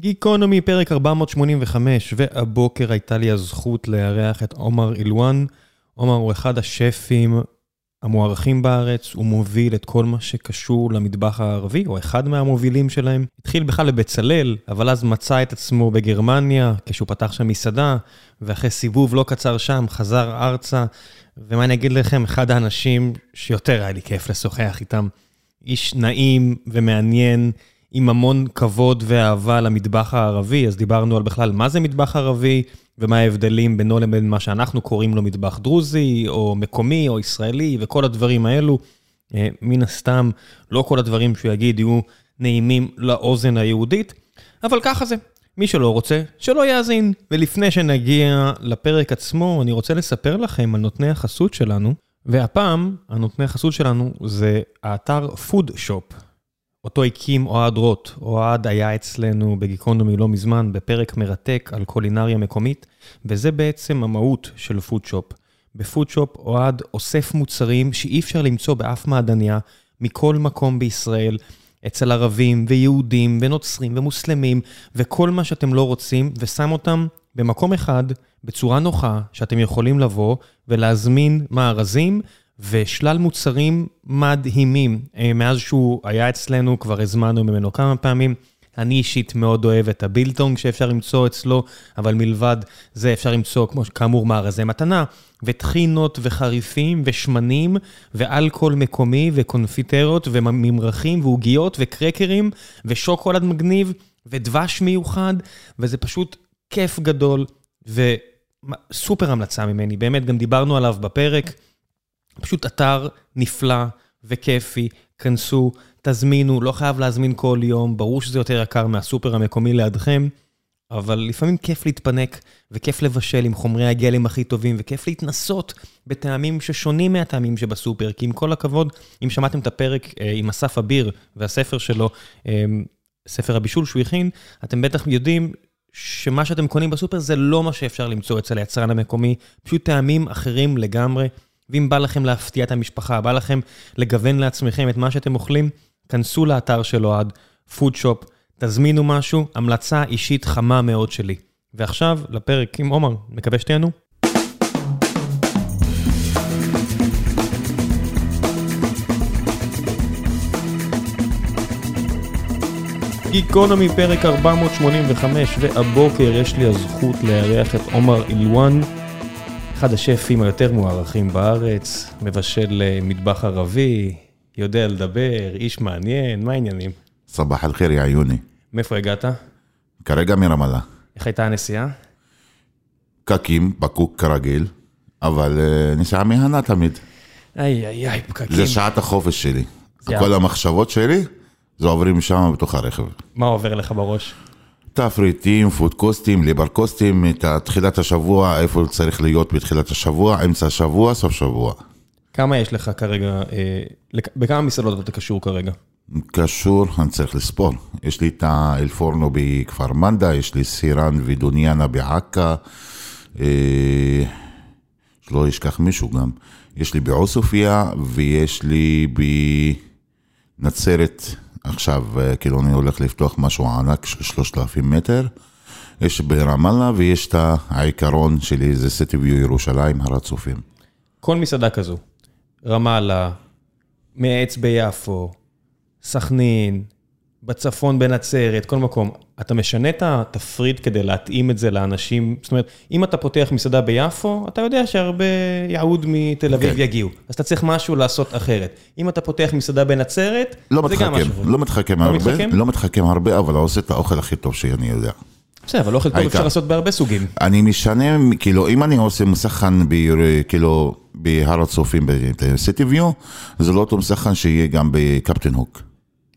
גיקונומי, פרק 485, והבוקר הייתה לי הזכות לארח את עומר אילואן. עומר הוא אחד השפים המוערכים בארץ, הוא מוביל את כל מה שקשור למטבח הערבי, או אחד מהמובילים שלהם. התחיל בכלל בבצלאל, אבל אז מצא את עצמו בגרמניה, כשהוא פתח שם מסעדה, ואחרי סיבוב לא קצר שם, חזר ארצה, ומה אני אגיד לכם, אחד האנשים שיותר היה לי כיף לשוחח איתם. איש נעים ומעניין. עם המון כבוד ואהבה למטבח הערבי, אז דיברנו על בכלל מה זה מטבח ערבי, ומה ההבדלים בינו לבין מה שאנחנו קוראים לו מטבח דרוזי, או מקומי, או ישראלי, וכל הדברים האלו. אה, מן הסתם, לא כל הדברים שהוא יגיד יהיו נעימים לאוזן היהודית, אבל ככה זה. מי שלא רוצה, שלא יאזין. ולפני שנגיע לפרק עצמו, אני רוצה לספר לכם על נותני החסות שלנו, והפעם, הנותני החסות שלנו זה האתר פודשופ. אותו הקים אוהד רוט. אוהד היה אצלנו בגיקונומי לא מזמן, בפרק מרתק על קולינריה מקומית, וזה בעצם המהות של פודשופ. בפודשופ אוהד אוסף מוצרים שאי אפשר למצוא באף מעדניה, מכל מקום בישראל, אצל ערבים ויהודים ונוצרים ומוסלמים, וכל מה שאתם לא רוצים, ושם אותם במקום אחד, בצורה נוחה, שאתם יכולים לבוא ולהזמין מארזים. ושלל מוצרים מדהימים. אה, מאז שהוא היה אצלנו, כבר הזמנו ממנו כמה פעמים. אני אישית מאוד אוהב את הבילטונג שאפשר למצוא אצלו, אבל מלבד זה אפשר למצוא, כמו כאמור, מארזי מתנה, וטחינות וחריפים ושמנים, ואלכוהול מקומי, וקונפיטרות, וממרחים, ועוגיות, וקרקרים, ושוקולד מגניב, ודבש מיוחד, וזה פשוט כיף גדול, וסופר המלצה ממני, באמת, גם דיברנו עליו בפרק. פשוט אתר נפלא וכיפי, כנסו, תזמינו, לא חייב להזמין כל יום, ברור שזה יותר יקר מהסופר המקומי לידכם, אבל לפעמים כיף להתפנק, וכיף לבשל עם חומרי הגלם הכי טובים, וכיף להתנסות בטעמים ששונים מהטעמים שבסופר, כי עם כל הכבוד, אם שמעתם את הפרק אה, עם אסף אביר והספר שלו, אה, ספר הבישול שהוא הכין, אתם בטח יודעים שמה שאתם קונים בסופר זה לא מה שאפשר למצוא אצל היצרן המקומי, פשוט טעמים אחרים לגמרי. ואם בא לכם להפתיע את המשפחה, בא לכם לגוון לעצמכם את מה שאתם אוכלים, כנסו לאתר של אוהד, פודשופ, תזמינו משהו, המלצה אישית חמה מאוד שלי. ועכשיו לפרק עם עומר, מקווה שתהנו. גיקונומי פרק 485, והבוקר יש לי הזכות לארח את עומר אילואן. אחד השפים היותר מוערכים בארץ, מבשל אה, מטבח ערבי, יודע לדבר, איש מעניין, מה העניינים? סבח אל-חיר, יא עיוני. מאיפה הגעת? כרגע מרמאללה. איך הייתה הנסיעה? פקקים, פקוק כרגיל, אבל אה, נסיעה מהנה תמיד. איי איי איי, פקקים. זה שעת החופש שלי. כל המחשבות שלי, זה עוברים שם בתוך הרכב. מה עובר לך בראש? תפריטים, פודקוסטים, ליברקוסטים, את תחילת השבוע, איפה צריך להיות בתחילת השבוע, אמצע השבוע, סוף שבוע. כמה יש לך כרגע, אה, לק- בכמה מסעדות אתה קשור כרגע? קשור, אני צריך לספור. יש לי את האלפורנו בכפר מנדה, יש לי סירן ודוניאנה בעכא, אה, שלא אשכח מישהו גם. יש לי בעוספיא ויש לי בנצרת, עכשיו אה, כאילו אני הולך לפתוח משהו ענק של 3,000 מטר. יש ברמאללה ויש את העיקרון שלי, זה סטיביו ירושלים, הר הצופים. כל מסעדה כזו, רמאללה, מעץ ביפו, סכנין, בצפון בנצרת, כל מקום, אתה משנה את התפריט כדי להתאים את זה לאנשים, זאת אומרת, אם אתה פותח מסעדה ביפו, אתה יודע שהרבה יהוד מתל אביב כן. יגיעו, אז אתה צריך משהו לעשות אחרת. אם אתה פותח מסעדה בנצרת, לא זה גם מתחכם, משהו. לא מתחכם לא הרבה, מתחכם? לא מתחכם הרבה, אבל עושה את האוכל הכי טוב שאני יודע. בסדר, אבל אוכל טוב. אפשר לעשות בהרבה סוגים. אני משנה, כאילו, אם אני עושה מסכן, ב- כאילו, בהר הצופים בסיטיביו, זה לא אותו מסכן שיהיה גם בקפטן הוק.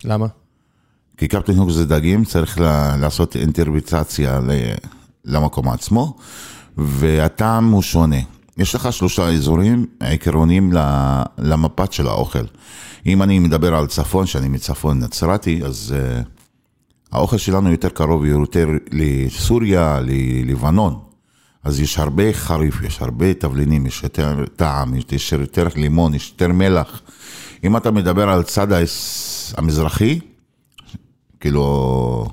למה? כי קפטן הוק זה דגים, צריך לעשות אינטרביטציה ל- למקום עצמו, והטעם הוא שונה. יש לך שלושה אזורים עקרוניים למפת של האוכל. אם אני מדבר על צפון, שאני מצפון נצרתי, אז uh, האוכל שלנו יותר קרוב יותר לסוריה, ללבנון. אז יש הרבה חריף, יש הרבה תבלינים, יש יותר טעם, יש יותר לימון, יש יותר מלח. אם אתה מדבר על צד המזרחי, כאילו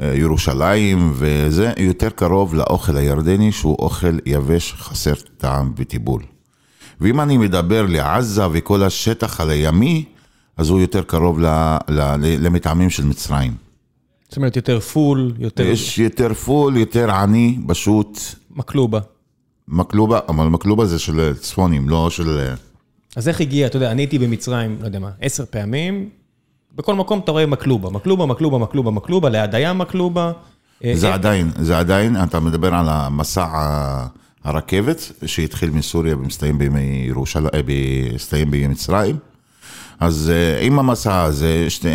אה, ירושלים וזה, יותר קרוב לאוכל הירדני שהוא אוכל יבש, חסר טעם וטיבול. ואם אני מדבר לעזה וכל השטח על הימי, אז הוא יותר קרוב ל, ל, למטעמים של מצרים. זאת אומרת, יותר פול, יותר... יש יותר פול, יותר עני, פשוט מקלובה. מקלובה, אבל מקלובה זה של צפונים, לא של... אז איך הגיע, אתה יודע, אני הייתי במצרים, לא יודע מה, עשר פעמים, בכל מקום אתה רואה מקלובה, מקלובה, מקלובה, מקלובה, מקלובה, ליד הים מקלובה. אה, זה אה, עדיין, זה עדיין, אתה מדבר על המסע הרכבת שהתחיל מסוריה ומסתיים בימי ירושלים, אה, מסתיים במצרים. אז עם המסע הזה, שתי...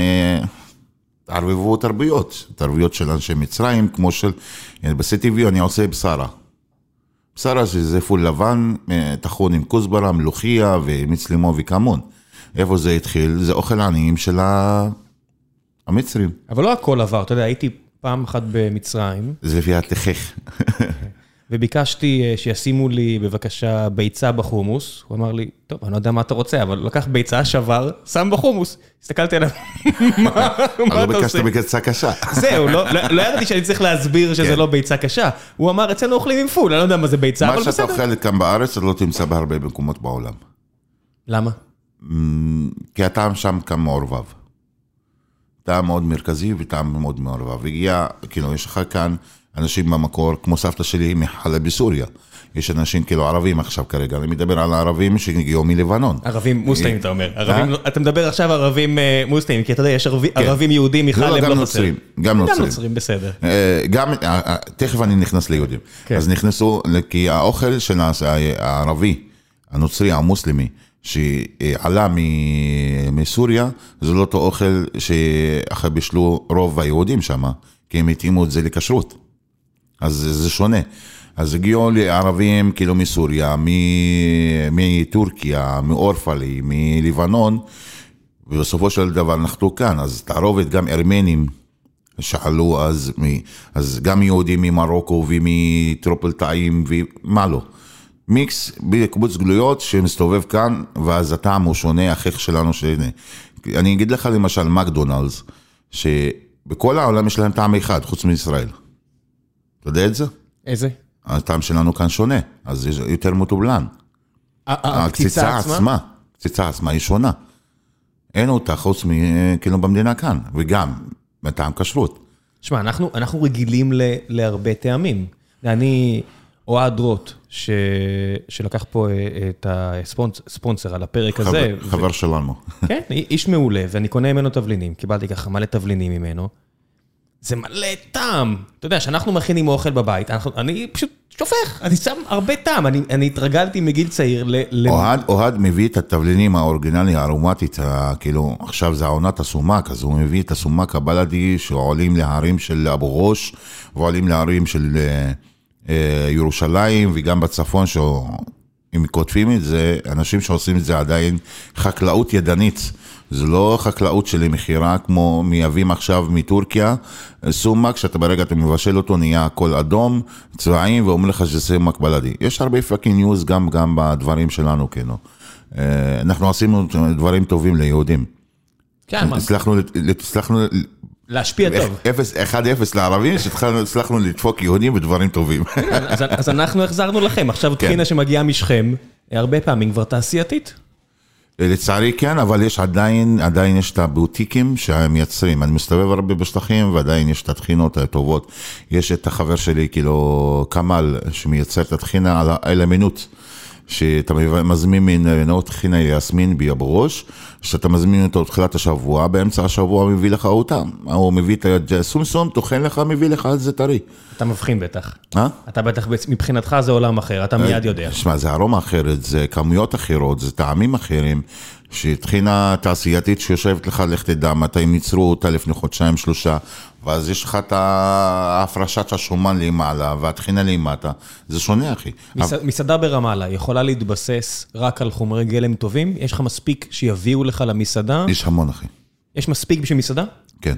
ערבבו תרבויות, תרבויות של אנשי מצרים, כמו של, הנה, בסיטיבי אני עושה בשרה. בשרה שזה פול לבן, טחון עם כוסברה, מלוכיה ומיץ לימון וכמון. איפה זה התחיל? זה אוכל עניים של המצרים. אבל לא הכל עבר, אתה יודע, הייתי פעם אחת במצרים, זה לפי התכך. וביקשתי אה, שישימו לי בבקשה ביצה בחומוס. הוא אמר לי, טוב, אני לא יודע מה אתה רוצה, אבל לקח ביצה, שבר, שם בחומוס. הסתכלתי עליו, מה מה אבל אתה לא ביקשת עושה? בקצה קשה. זהו, לא לא- לא ידעתי שאני צריך להסביר שזה כן. לא ביצה קשה. הוא אמר, אצלנו אוכלים עם פול, אני לא יודע מה זה ביצה, מה אבל שאתה בסדר. אוכל כאן בארץ, אתה לא תמצא בהרבה מקומות בעולם. למה? כי הטעם שם כאן מעורבב. טעם מאוד מרכזי וטעם מאוד מעורבב. הגיע, כאילו, יש לך כאן אנשים במקור, כמו סבתא שלי מחלב בסוריה. יש אנשים כאילו ערבים עכשיו כרגע, אני מדבר על הערבים שהגיעו מלבנון. ערבים מוסלמים, אתה אומר. אה? ערבים, אתה מדבר עכשיו ערבים אה, מוסלמים, כי אתה יודע, יש ערבי- ערבים יהודים לא, מחלב, לא, לא גם חסר. נוצרים, גם גם נוצרים. בסדר. אה, גם, תכף אני נכנס ליהודים. כן. אז נכנסו, כי האוכל של הערבי, הנוצרי, המוסלמי, שעלה מסוריה, זה לא אותו אוכל שאחרי בישלו רוב היהודים שם, כי הם התאימו את זה לכשרות. אז זה שונה. אז הגיעו לערבים כאילו מסוריה, מטורקיה, מאורפלי, מלבנון, ובסופו של דבר נחתו כאן, אז תערובת גם ארמנים שעלו אז, מ- אז גם יהודים ממרוקו ומטרופלטאים ומה לא. מיקס בקיבוץ גלויות שמסתובב כאן, ואז הטעם הוא שונה, החיך שלנו שונה. אני אגיד לך למשל מקדונלדס, שבכל העולם יש להם טעם אחד, חוץ מישראל. אתה יודע את זה? איזה? הטעם שלנו כאן שונה, אז יש יותר מתובלן. הקציצה עצמה, הקציצה עצמה היא שונה. אין אותה חוץ מ... כאילו במדינה כאן, וגם בטעם כשרות. שמע, אנחנו, אנחנו רגילים ל, להרבה טעמים. אני, אוהד רוט, ש, שלקח פה אה, את הספונסר על הפרק הזה. חבר, ו- חבר שלנו. כן, איש מעולה, ואני קונה ממנו תבלינים, קיבלתי ככה מלא תבלינים ממנו. זה מלא טעם. אתה יודע, כשאנחנו מכינים אוכל בבית, אנחנו, אני פשוט שופך, אני שם הרבה טעם. אני, אני התרגלתי מגיל צעיר ל... ל... אוהד, אוהד מביא את התבלינים האורגינלי, הארומטית, כאילו, עכשיו זה העונת הסומק, אז הוא מביא את הסומק הבלדי שעולים להרים של אבו ראש, ועולים להרים של אה, ירושלים, וגם בצפון, שאם כותבים את זה, אנשים שעושים את זה עדיין חקלאות ידנית. זה לא חקלאות של מכירה כמו מייבאים עכשיו מטורקיה, סומק שאתה ברגע אתה מבשל אותו נהיה הכל אדום, צבעים ואומר לך שזה סומק בלדי. יש הרבה fucking news גם, גם בדברים שלנו כאילו. אה, אנחנו עשינו דברים טובים ליהודים. כן, מה, הצלחנו, הצלחנו להשפיע טוב. 1-0 לערבים, שהצלחנו לדפוק יהודים בדברים טובים. אז, אנחנו החזרנו לכם. עכשיו כן. טחינה שמגיעה משכם, הרבה פעמים כבר תעשייתית. לצערי כן, אבל יש עדיין, עדיין יש את הבוטיקים שמייצרים. אני מסתובב הרבה בשטחים ועדיין יש את הטחינות הטובות. יש את החבר שלי, כאילו, כמאל, שמייצר את הטחינה על האלמינות. שאתה מזמין ממנו טחינה יסמין באבו ראש, שאתה מזמין אותו תחילת השבוע, באמצע השבוע מביא לך אותה. הוא מביא את הסומסום, טוחן לך, מביא לך את זה טרי. אתה מבחין בטח. אה? אתה בטח, מבחינתך זה עולם אחר, אתה מיד יודע. שמע, זה ארומה אחרת, זה כמויות אחרות, זה טעמים אחרים, שטחינה תעשייתית שיושבת לך, לך תדע מתי הם ייצרו אותה לפני חודשיים, שלושה, ואז יש לך את ההפרשת השומן למעלה והטחינה למטה, זה שונה, אחי. מס- מסעדה ברמאללה יכולה להתבסס רק על חומרי גלם טובים? יש לך מספיק שיביאו לך למסעדה? יש המון, אחי. יש מספיק בשביל מסעדה? כן.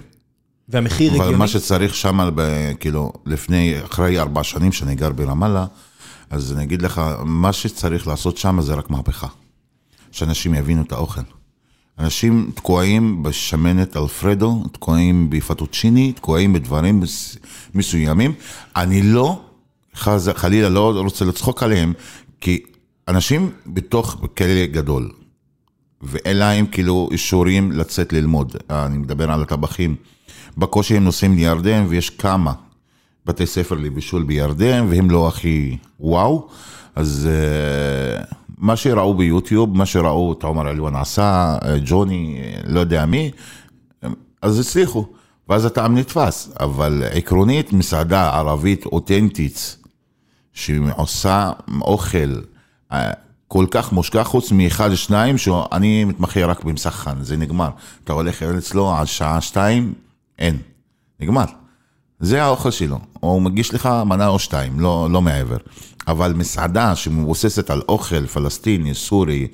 והמחיר אבל הגיוני? מה שצריך שם, כאילו, לפני, אחרי ארבע שנים שאני גר ברמאללה, אז אני אגיד לך, מה שצריך לעשות שם זה רק מהפכה. שאנשים יבינו את האוכל. אנשים תקועים בשמנת אלפרדו, תקועים בפטוצ'יני, תקועים בדברים מס- מסוימים. אני לא, חז, חלילה לא רוצה לצחוק עליהם, כי אנשים בתוך כלא גדול, ואין להם כאילו אישורים לצאת ללמוד. אני מדבר על הטבחים. בקושי הם נוסעים לירדן, ויש כמה בתי ספר לבישול בירדן, והם לא הכי וואו. אז אה, מה שראו ביוטיוב, מה שראו את עומר אלואן עשה, אה, ג'וני, אה, לא יודע מי, אז הצליחו. ואז הטעם נתפס. אבל עקרונית, מסעדה ערבית אותנטית, שעושה אוכל אה, כל כך מושקע, חוץ מאחד, שניים, שאני מתמחה רק במסחן, זה נגמר. אתה הולך אצלו עד שעה שתיים, אין, נגמר. זה האוכל שלו, הוא מגיש לך מנה או שתיים, לא, לא מעבר. אבל מסעדה שמבוססת על אוכל פלסטיני, סורי,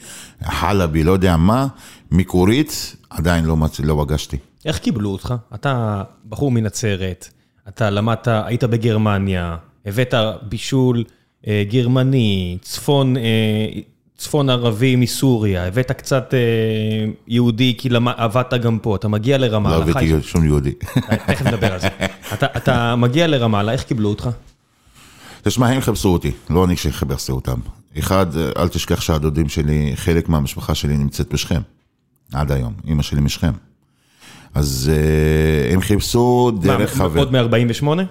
חלבי, לא יודע מה, מקורית, עדיין לא, מצ... לא פגשתי. איך קיבלו אותך? אתה בחור מנצרת, אתה למדת, היית בגרמניה, הבאת בישול אה, גרמני, צפון, אה, צפון ערבי מסוריה, הבאת קצת אה, יהודי כי עבדת גם פה, אתה מגיע לא לרמאללה, הבאתי שום יהודי. תכף נדבר על זה. אתה, אתה מגיע לרמאללה, איך קיבלו אותך? תשמע, הם חיפשו אותי, לא אני שחיפשתי אותם. אחד, אל תשכח שהדודים שלי, חלק מהמשפחה שלי נמצאת בשכם, עד היום, אימא שלי משכם. אז אה, הם חיפשו דרך מה, חבר. עוד מ-48?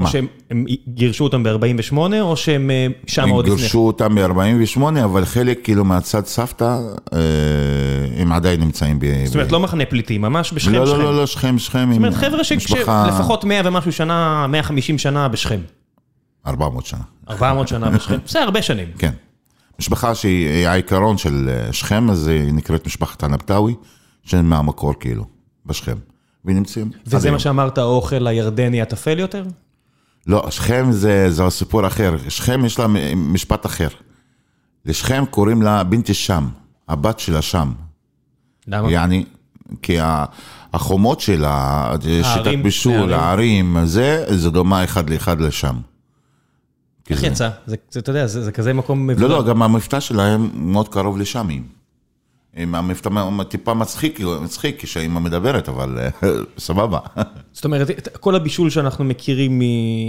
מה? שהם הם גירשו אותם ב-48, או שהם אה, שם הם עוד לפני? גירשו אותם ב-48, אבל חלק כאילו מהצד סבתא, אה, הם עדיין נמצאים ב... זאת אומרת, לא מחנה פליטים, ממש בשכם, לא, שכם. לא, לא, לא, שכם, שכם. זאת אומרת, חבר'ה. שלפחות 100 ומשהו שנה, 150 שנה בשכם. 400 שנה, 400 שנה בשכם, זה הרבה שנים. כן. משפחה שהיא העיקרון של אה, שכם, אז היא נקראת משפחת הנבטאוי, שהם מהמקור כאילו, בשכם. ונמצאים. וזה. מה שאמרת, האוכל הירדני הטפל יותר? לא, שכם זה, זה סיפור אחר. שכם יש לה משפט אחר. לשכם קוראים לה בינתי שם, הבת שלה שם. למה? יעני, כי החומות שלה, הערים, הערים. הערים, זה, זה דומה אחד לאחד לשם. איך יצא? זה, אתה יודע, זה זה כזה מקום מבודד. לא, לא, גם המבטא שלהם מאוד קרוב לשמים. עם המבטא טיפה מצחיק, מצחיק כשהאימא מדברת, אבל אה, סבבה. זאת אומרת, כל הבישול שאנחנו מכירים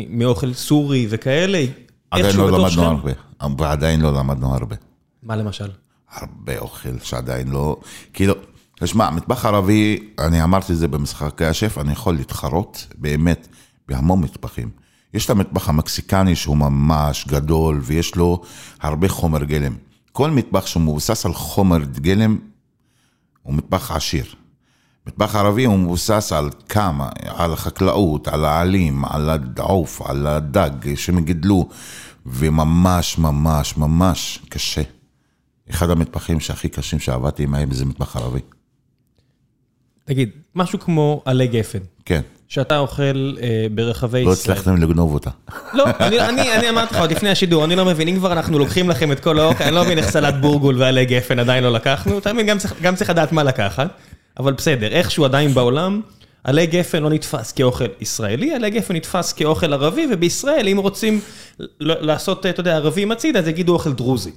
מאוכל סורי וכאלה, עדיין איכשהו לא בתוך למדנו שכם? הרבה. ועדיין לא למדנו הרבה. מה למשל? הרבה אוכל שעדיין לא, כאילו, תשמע, מטבח ערבי, אני אמרתי את זה במשחקי השף, אני יכול להתחרות באמת בהמון מטבחים. יש את המטבח המקסיקני שהוא ממש גדול ויש לו הרבה חומר גלם. כל מטבח שמבוסס על חומר גלם הוא מטבח עשיר. מטבח ערבי הוא מבוסס על כמה, על החקלאות, על העלים, על העוף, על הדג שהם גידלו, וממש ממש ממש קשה. אחד המטבחים שהכי קשים שעבדתי עמהם זה מטבח ערבי. תגיד, משהו כמו עלי גפן, כן, שאתה אוכל אה, ברחבי לא ישראל. הצלחתם לגנוב אותה. לא, אני, אני, אני אמרתי לך עוד לפני השידור, אני לא מבין, אם כבר אנחנו לוקחים לכם את כל האוכל, אני לא מבין איך סלט בורגול ועלי גפן עדיין לא לקחנו, אתה מבין, גם צריך, לדעת מה לקחת, אבל בסדר, איכשהו עדיין בעולם, עלי גפן לא נתפס כאוכל ישראלי, עלי גפן נתפס כאוכל ערבי, ובישראל, אם רוצים לעשות, אתה יודע, ערבים הצידה, אז יגידו אוכל דרוזי.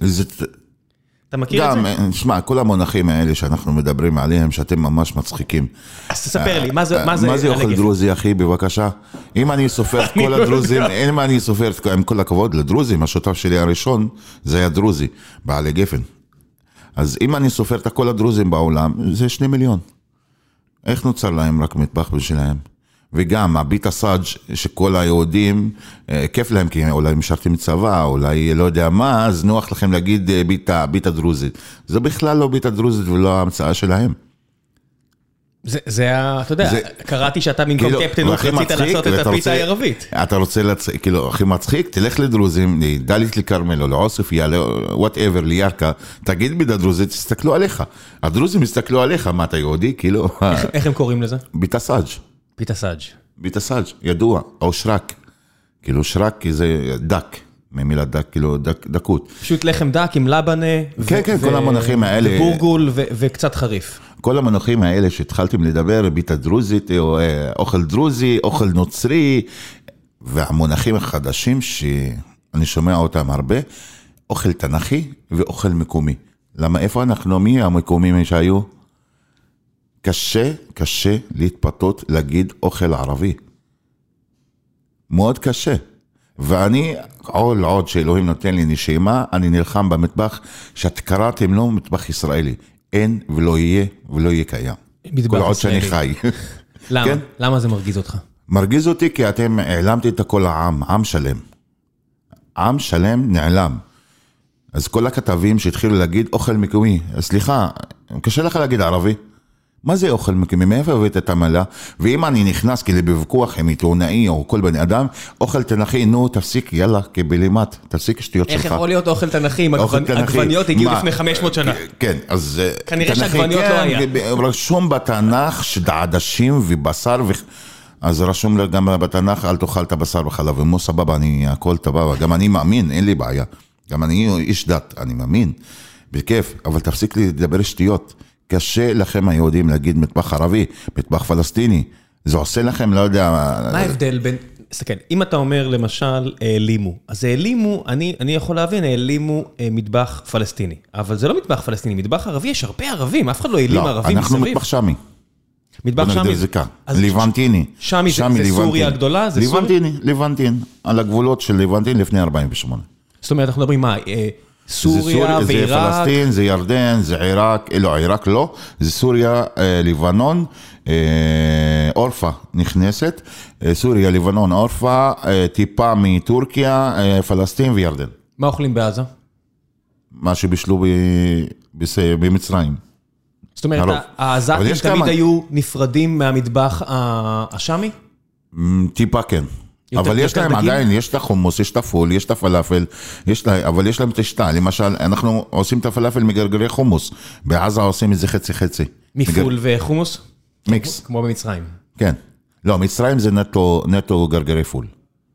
זה אתה מכיר את גם, זה? שמע, כל המונחים האלה שאנחנו מדברים עליהם, שאתם ממש מצחיקים. אז תספר לי, מה זה, מה זה מה זה אוכל? דרוזי, אחי, בבקשה? אם אני סופר את כל לא הדרוזים. אם אני סופר, עם כל הכבוד לדרוזים, השותף שלי הראשון, זה היה דרוזי, בעלי גפן. אז אם אני סופר את כל הדרוזים בעולם, זה שני מיליון. איך נוצר להם רק מטבח בשבילהם? וגם הפיתה סאג' שכל היהודים, אה, כיף להם כי אולי משרתים צבא, אולי לא יודע מה, אז נוח לכם להגיד אה, פיתה, פיתה דרוזית. זה בכלל לא פיתה דרוזית ולא ההמצאה שלהם. זה, זה ה... אתה יודע, זה- קראתי שאתה במקום כאילו, קפטן הוק והכי רצית מצחיק, לעשות את הפיתה הערבית. אתה רוצה להצחיק, כאילו, הכי מצחיק, תלך לדרוזים, לדאלית אל-כרמל או לעוספיא, whatever, לירכא, תגיד פיתה דרוזית, יסתכלו עליך. הדרוזים יסתכלו עליך, מה אתה יהודי? כאילו, איך הם קוראים לזה? פיתה סאג', פיתה סאג'. פיתה סאג', ידוע, או שרק. כאילו שרק כי זה דק, ממילה דק, כאילו דק, דקות. פשוט לחם דק עם לבנה. כן, כן, כל המונחים האלה. ובורגול וקצת חריף. כל המונחים האלה שהתחלתם לדבר, פיתה דרוזית, או אה, אוכל דרוזי, אוכל נוצרי, והמונחים החדשים שאני שומע אותם הרבה, אוכל תנכי ואוכל מקומי. למה, איפה אנחנו, מי המקומיים שהיו? קשה, קשה להתפתות להגיד אוכל ערבי. מאוד קשה. ואני, כל עוד שאלוהים נותן לי נשימה, אני נלחם במטבח שאת קראתם לו מטבח ישראלי. אין ולא יהיה ולא יהיה קיים. מטבח כל עוד שאני. חי. למה? כן. למה זה מרגיז אותך? מרגיז אותי כי אתם העלמתי את כל העם, עם שלם. עם שלם נעלם. אז כל הכתבים שהתחילו להגיד אוכל מקומי, סליחה, קשה לך להגיד ערבי? מה זה אוכל מקומי? מאיפה הבאת את המילה? ואם אני נכנס כאילו בוויכוח עם עיתונאי או כל בן אדם, אוכל תנכי, נו תפסיק, יאללה, כבלימת, תפסיק שטויות שלך. איך יכול להיות אוכל תנכי? אם. עגבניות הגיעו? לפני 500 שנה. כן, אז... אה, כנראה שעגבניות כן, לא היה. ב- רשום בתנ"ך שעדשים ובשר ו... אז רשום לה גם בתנ"ך, אל תאכל את הבשר וחלב ומו, סבבה, אני, הכל טבבה, גם אני מאמין, אין לי בעיה. גם אני איש דת, אני מאמין, בכיף, אבל תפסיק לדבר שטויות. קשה לכם היהודים להגיד מטבח ערבי, מטבח פלסטיני. זה עושה לכם, לא יודע... מה ההבדל בין... תסתכל, אם אתה אומר למשל העלימו, אז העלימו, אני, אני יכול להבין, העלימו אה, מטבח פלסטיני. אבל זה לא מטבח פלסטיני, מטבח ערבי, יש הרבה ערבים, אף אחד לא העלים לא, ערבים אנחנו מסביב. מטבח שמי. מטבח בוא נגדיר שמי. זה כאן. ליבנטיני. שמי זה- זה. סוריה הגדולה? זה? ליבנטיני, ליבנטין. על הגבולות של ליבנטין לפני 48. זאת אומרת, אנחנו מדברים מה, אה, סוריה זה סוריה, זה ועיראק, פלסטין, זה ירדן, זה עיראק, אה, לא, עיראק לא, זה סוריה, אה, לבנון, אורפה נכנסת, אה, סוריה, לבנון, אורפה, טיפה מטורקיה, פלסטין וירדן. מה אוכלים בעזה? מה שבישלו ב- בס- במצרים. זאת אומרת, הרוב. העזתים תמיד כמה- היו נפרדים מהמטבח ה- השאמי? מ, טיפה כן. יותר- אבל יש להם דגים? עדיין, יש את החומוס, יש את הפול, יש את הפלאפל, יש לה, אבל יש להם את השתה. למשל, אנחנו עושים את הפלאפל מגרגרי חומוס. בעזה עושים את זה חצי-חצי. מפול וחומוס? מיקס, כמו במצרים. כן. לא, מצרים זה נטו, נטו גרגרי פול.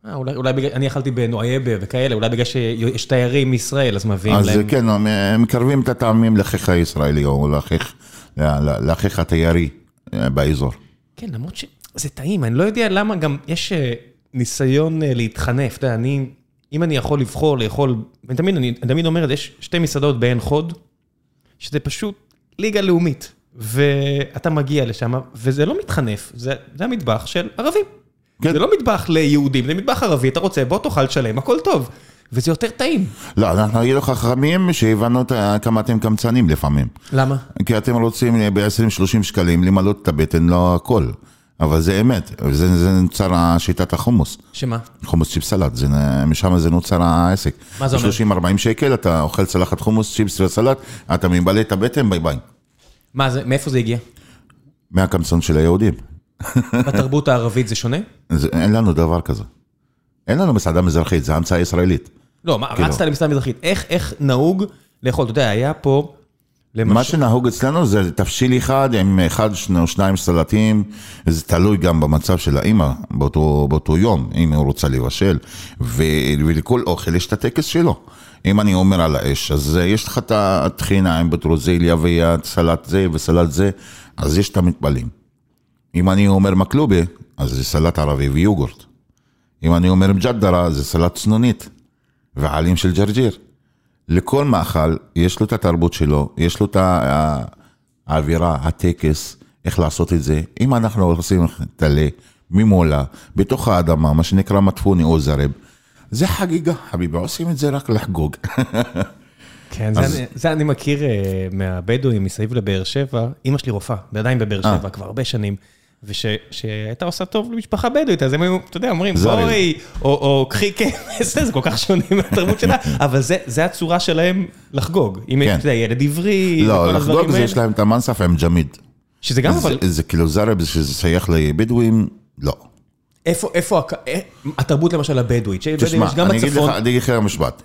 אה, אולי, אולי בגלל, אני אכלתי בנואייבה וכאלה, אולי בגלל שיש תיירים מישראל, אז מביאים אז להם... כן, הם מקרבים את הטעמים לאחיך הישראלי, או לאחיך, ל- לאחיך התיירי אה, באזור. כן, למרות שזה טעים, אני לא יודע למה גם יש אה, ניסיון אה, להתחנף, אתה יודע, אני, אם אני יכול לבחור לאכול, אני תמיד, אני תמיד אומר יש שתי מסעדות בעין חוד, שזה פשוט ליגה לאומית, ואתה מגיע לשם, וזה לא מתחנף, זה, זה המטבח של ערבים. כן. זה לא מטבח ליהודים, זה מטבח ערבי, אתה רוצה, בוא תאכל שלם, הכל טוב. וזה יותר טעים. לא, אנחנו היינו חכמים שהבנו כמה אתם קמצנים לפעמים. למה? כי אתם רוצים ב-20-30 שקלים למלא את הבטן, לא הכל. אבל זה אמת, זה, זה נוצר שיטת החומוס. שמה? חומוס צ'יפס סלט, זה, משם זה נוצר העסק. מה זה אומר? ב-30-40 שקל אתה אוכל צלחת חומוס, צ'יפס וסלט, אתה ממלא את הבטן, ביי ביי. מה זה, מאיפה זה הגיע? מהקמצון של היהודים. בתרבות הערבית זה שונה? זה, אין לנו דבר כזה. אין לנו מסעדה מזרחית, זה המצאה ישראלית. לא, מה, כאילו. רצת למסעדה מזרחית, איך, איך נהוג לאכול? אתה יודע, היה פה, מה למשל, שנהוג אצלנו זה תבשיל אחד עם אחד או שניים סלטים, זה תלוי גם במצב של האימא באותו, באותו יום, אם היא רוצה לבשל, ו, ולכל אוכל יש את הטקס שלו. אם אני אומר על האש, אז יש לך את הטחינה עם בטרוזיליה והסלט זה וסלט זה, אז יש את המטבלים. אם אני אומר מקלובה, אז זה סלט ערבי ויוגורט. אם אני אומר מג'דרה, זה סלט צנונית ועלים של ג'רג'יר. לכל מאכל יש לו את התרבות שלו, יש לו את האווירה, הטקס, איך לעשות את זה. אם אנחנו עושים טלה ממולה, בתוך האדמה, מה שנקרא מטפוני או זרב, זה חגיגה, חביבי, עושים את זה רק לחגוג. כן, זה, אז- אני, זה אני מכיר אה, מהבדואים מסביב לבאר שבע, אימא שלי רופאה, ועדיין בבאר אה. שבע כבר הרבה שנים. ושהייתה עושה טוב למשפחה בדואית, אז הם היו, אתה יודע, אומרים. בואי, או, קחי כבש, זה כל כך שונה מהתרבות שלה, אבל זה, הצורה שלהם לחגוג. אם כן. אתה יודע, ילד עברי, לא, לחגוג זה. יש להם את המנסף עם ג'מיד. שזה גם, אבל זה- כאילו זרב שזה שייך לבדואים, לא. איפה, איפה, אה, התרבות למשל הבדואית, שבדואים תשמע, יש גם בצפון, אני אגיד לך משפט.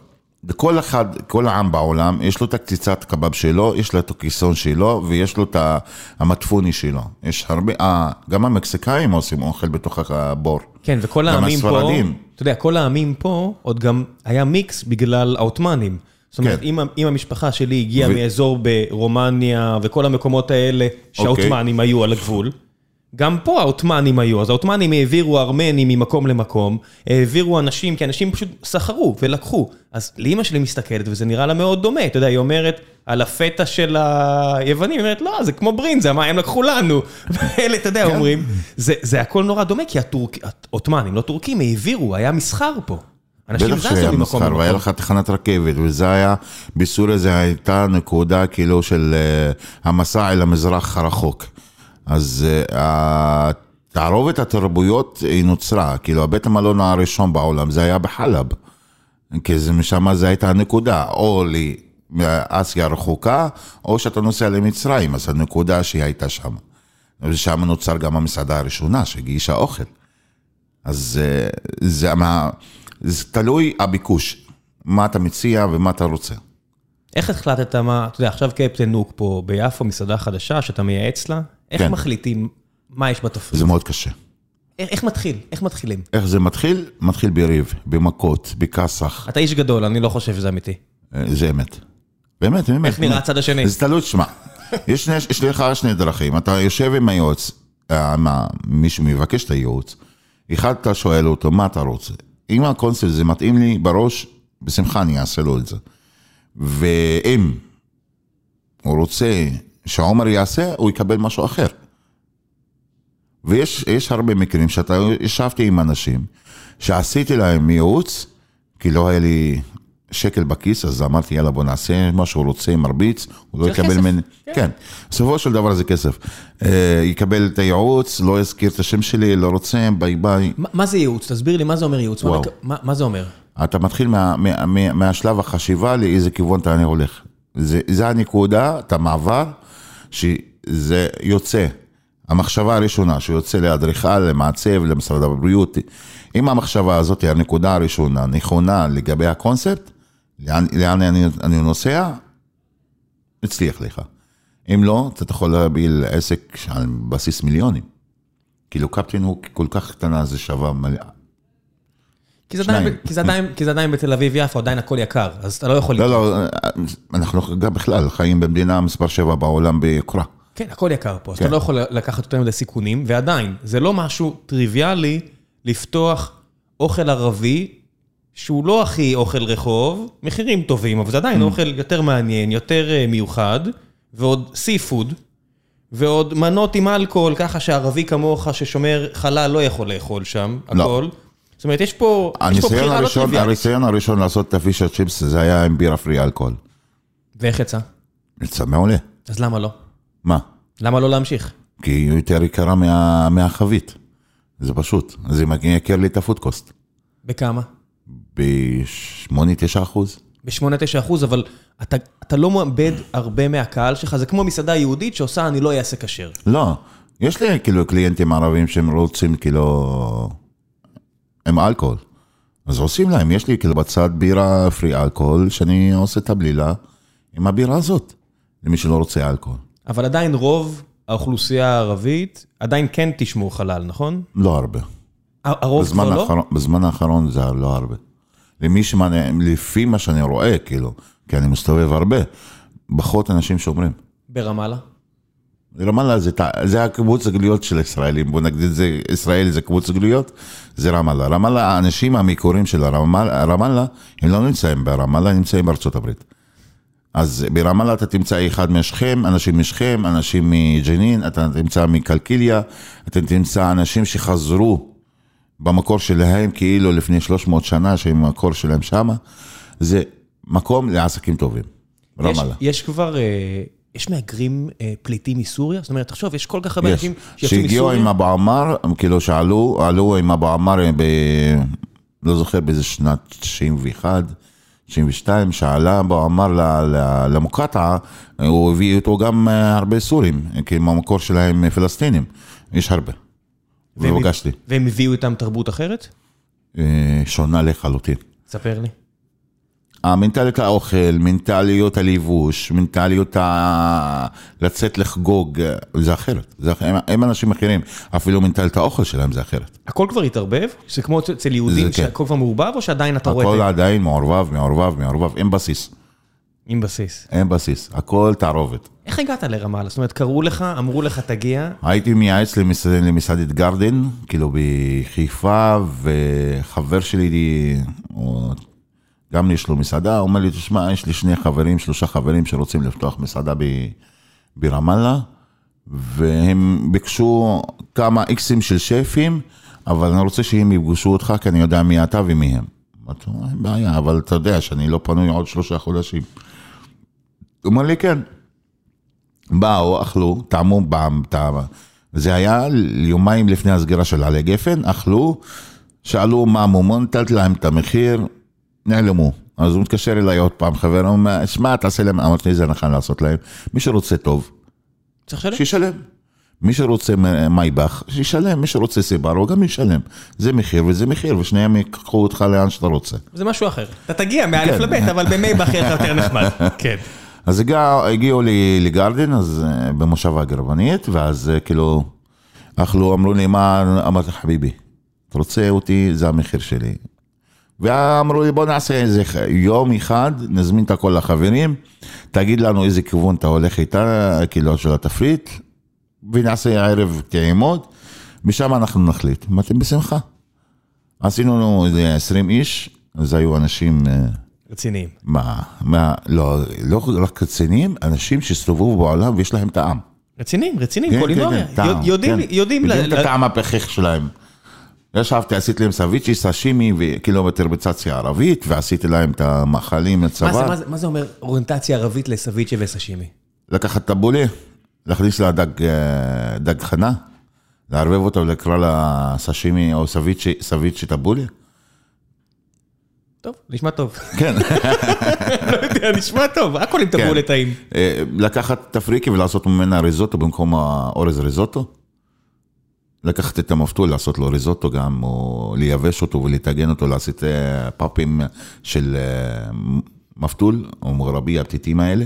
כל אחד, כל העם בעולם, יש לו את הקציצת קבב שלו, יש לו את הכיסון שלו, ויש לו את המטפוני שלו. יש הרבה, אה, גם המקסיקאים עושים אוכל בתוך הבור. כן, וכל העמים פה, הספרדים. אתה יודע, כל העמים פה עוד גם היה מיקס בגלל העות'מאנים. זאת אומרת, כן. אם, אם המשפחה שלי הגיעה ו- מאזור ברומניה וכל המקומות האלה שהעות'מאנים היו על הגבול, גם פה העות'מאנים היו, אז העות'מאנים העבירו ארמנים ממקום למקום, העבירו אנשים, כי אנשים פשוט סחרו ולקחו. אז לאמא שלי מסתכלת, וזה נראה לה מאוד דומה, אתה יודע, היא אומרת, על הפתע של היוונים, היא אומרת, לא, זה כמו ברינזה, מה, הם לקחו לנו. ואלה, אתה יודע, אומרים, זה זה הכל נורא דומה, כי העות'מאנים, לא טורקים, העבירו, היה מסחר פה. אנשים זזו ממקום למקום. בטח שהיה מסחר, והיה לך תחנת רכבת, וזה היה, בסוריה זה הייתה נקודה כאילו של uh, המסע אל המזרח הרחוק. אז uh, תערובת התרבויות היא נוצרה, כאילו הבית המלון הראשון בעולם זה היה בחלב. כי משם זה הייתה הנקודה, או לאסיה הרחוקה, או שאתה נוסע למצרים, אז הנקודה שהיא הייתה שם. ושם נוצר גם המסעדה הראשונה שהגישה אוכל. אז אה, זה, מה, זה תלוי הביקוש, מה אתה מציע ומה אתה רוצה. איך החלטת מה, אתה יודע, עכשיו קפטן נוק פה ביפו, מסעדה חדשה שאתה מייעץ לה, איך כן. מחליטים מה יש בתפריט? זה מאוד קשה. איך מתחיל? איך מתחילים? איך זה מתחיל? מתחיל בריב, במכות, בכסח. אתה איש גדול, אני לא חושב שזה אמיתי. אה, זה אמת. באמת, באמת. איך נראה הצד השני? זה תלוי, תשמע, יש, יש לך שני דרכים, אתה יושב עם היועץ, אה, מה, מישהו מבקש את הייעוץ, אחד אתה שואל אותו, מה אתה רוצה? אם הקונספט זה מתאים לי בראש, בשמחה אני אעשה לו את זה. ואם הוא רוצה שעומר יעשה, הוא יקבל משהו אחר. ויש הרבה מקרים שאתה ישבתי עם אנשים, שעשיתי להם ייעוץ, כי לא היה לי שקל בכיס, אז אמרתי, יאללה, בוא נעשה מה שהוא רוצה, מרביץ, הוא לא יקבל ממני... כן. כן, בסופו של דבר זה כסף. אה, יקבל את הייעוץ, לא יזכיר את השם שלי, לא רוצה, ביי ביי. מה זה ייעוץ? תסביר לי, מה זה אומר ייעוץ? מה זה אומר? אתה מתחיל מהשלב החשיבה לאיזה כיוון אתה הולך. זה הנקודה, את המעבר, שזה יוצא. המחשבה הראשונה שיוצא לאדריכל, למעצב, למשרד הבריאות, אם המחשבה הזאת היא הנקודה הראשונה נכונה לגבי הקונספט, לאן, לאן אני, אני נוסע, הצליח לך. אם לא, אתה יכול להביל עסק על בסיס מיליונים. כאילו קפטן הוא כל כך קטנה, זה שווה מלא. כי זה, עדיין, כי, זה עדיין, כי זה עדיין בתל אביב-יפו, עדיין הכל יקר, אז אתה לא יכול... לא, לא, אנחנו גם בכלל חיים במדינה מספר 7 בעולם ביוקרה. כן, הכל יקר פה, אז כן. אתה לא יכול לקחת יותר מדי סיכונים, ועדיין, זה לא משהו טריוויאלי לפתוח אוכל ערבי, שהוא לא הכי אוכל רחוב, מחירים טובים, אבל זה עדיין mm. אוכל יותר מעניין, יותר אה, מיוחד, ועוד סי פוד, ועוד מנות עם אלכוהול, ככה שערבי כמוך ששומר חלל לא יכול לאכול שם, לא. הכל. זאת אומרת, יש פה בחירה לא טריוויאלית. הניסיון הראשון לעשות את הפישר צ'יפס זה היה עם בירה פרי אלכוהול. ואיך יצא? יצא מעולה. אז למה לא? מה? למה לא להמשיך? כי היא יותר יקרה מה, מהחבית. זה פשוט. זה מייקר לי את הפודקוסט. בכמה? ב-8-9 אחוז. ב-8-9 אחוז, אבל אתה, אתה לא מאבד הרבה מהקהל שלך, זה כמו מסעדה יהודית שעושה אני לא אעשה כשר. לא, יש לי כאילו קליינטים ערבים שהם רוצים כאילו... עם אלכוהול. אז עושים להם, יש לי כאילו בצד בירה פרי אלכוהול, שאני עושה את הבלילה עם הבירה הזאת, למי שלא רוצה אלכוהול. אבל עדיין רוב האוכלוסייה הערבית עדיין כן תשמעו חלל, נכון? לא הרבה. הרוב כבר לא? האחרון, בזמן האחרון זה לא הרבה. למי שמענה, לפי מה שאני רואה, כאילו, כי אני מסתובב הרבה, פחות אנשים שומרים. ברמאללה? רמאללה זה, זה הקיבוץ הגלויות של ישראלים, בוא נגיד את זה, ישראל זה קיבוץ הגלויות, זה רמאללה. רמאללה, האנשים המקוריים של רמאללה, רמאללה, הם לא נמצאים ברמאללה, הם נמצאים בארצות הברית. אז ברמאללה אתה תמצא אחד משכם, אנשים משכם, אנשים מג'נין, אתה תמצא מקלקיליה, אתה תמצא אנשים שחזרו במקור שלהם כאילו לפני 300 שנה, שהם המקור שלהם שמה. זה מקום לעסקים טובים, ברמאללה. יש, יש כבר... אה, יש מהגרים אה, פליטים מסוריה? זאת אומרת, תחשוב, יש כל כך הרבה אנשים שיצאו מסוריה. שהגיעו עם אבו עמאר, כאילו שעלו, עלו עם אבו עמאר, ב... לא זוכר באיזה שנת 91, 92, שעלה אבו עמאר למוקטעה, הוא הביא איתו גם אה, הרבה סורים, כי המקור שלהם פלסטינים, יש הרבה. ופגשתי. והם הביאו איתם תרבות אחרת? אה, שונה לחלוטין. ספר לי. המנטליות האוכל, מנטליות הלבוש, מנטליות ה... לצאת לחגוג, זה אחרת. זה, הם, הם אנשים אחרים, אפילו מנטליות האוכל שלהם זה אחרת. הכל כבר התערבב? זה כמו אצל יהודים כן. שהכל כבר מעורבב, או שעדיין אתה רואה את זה? הכל עדיין מעורבב, מעורבב, מעורבב, אין בסיס. עם בסיס. אין בסיס, הכל תערובת. איך הגעת לרמאללה? זאת אומרת, קראו לך, אמרו לך, תגיע, הייתי מייעץ למסעד- למסעדת גרדן, כאילו בחיפה, וחבר שלי, הוא- גם יש לו מסעדה, הוא אומר לי, תשמע, יש לי שני חברים, שלושה חברים שרוצים לפתוח מסעדה ב- ברמאללה, והם ביקשו כמה איקסים של שפים, אבל אני רוצה שהם יפגשו אותך, כי אני יודע מי אתה ומי הם. אמרתי לו, אין בעיה, אבל אתה יודע שאני לא פנוי עוד שלושה חודשים. הוא אומר לי, כן. באו, אכלו, טעמו פעם, טעם. זה היה יומיים לפני הסגירה של עלי גפן, אכלו, שאלו מה המומון, נתתי להם את המחיר, נעלמו. אז הוא מתקשר אליי עוד פעם, חבר, הוא אומר, שמע, תעשה להם, אמרתי זה נכון לעשות להם. מי שרוצה טוב, צריך לשלם? שישלם. מי שרוצה מייבך, שישלם, מי שרוצה סיברו, גם ישלם. זה מחיר וזה מחיר, ושניהם ייקחו אותך לאן שאתה רוצה. זה משהו אחר. אתה תגיע מאלף כן. לבית, אבל במייבך יהיה לך יותר נחמד. כן. אז הגע, הגיעו לי לגרדן, אז אה, במושב הגרבנית, ואז אה, כאילו, אכלו, אמרו לי, מה, אמרתי, חביבי, אתה רוצה אותי, זה המחיר שלי. ואמרו לי, בוא נעשה איזה יום אחד, נזמין את הכל לחברים, תגיד לנו איזה כיוון אתה הולך איתה, כאילו, של התפריט, ונעשה ערב טעימות, ושם אנחנו נחליט. אמרתי, בשמחה. עשינו לנו איזה 20 איש, אז היו אנשים... אה, רציניים. מה, מה, לא, לא רק רציניים, אנשים שהסתובבו בעולם ויש להם טעם. רציניים, רציניים, כן, קולינוריה. כן, כן, טעם, יודעים, כן. יודעים, ל- יודעים את ל- הטעם הפכך שלהם. ישבתי, עשיתי להם סביצ'י, סשימי וקילומטר בצציה ערבית, ועשיתי להם את המאכלים מה זה- לצבא. מה זה- מה זה אומר אוריינטציה ערבית לסביצ'ה וסשימי? לקחת טבולה, להכניס לה דג, אה, דג חנה, לערבב אותו ולקרוא לה סשימי או סביצ'י, סביצ'י טבולה. טוב, נשמע טוב. כן. לא יודע, נשמע טוב, הכל עם טבול לטעים. אה, לקחת תפריקי ולעשות ממנה ריזוטו במקום האורז ריזוטו. לקחת את המפתול, לעשות לו ריזוטו גם, או לייבש אותו ולטגן אותו, לעשות אה, פאפים של אה, מפתול, או מגרבי, הפתיתים האלה.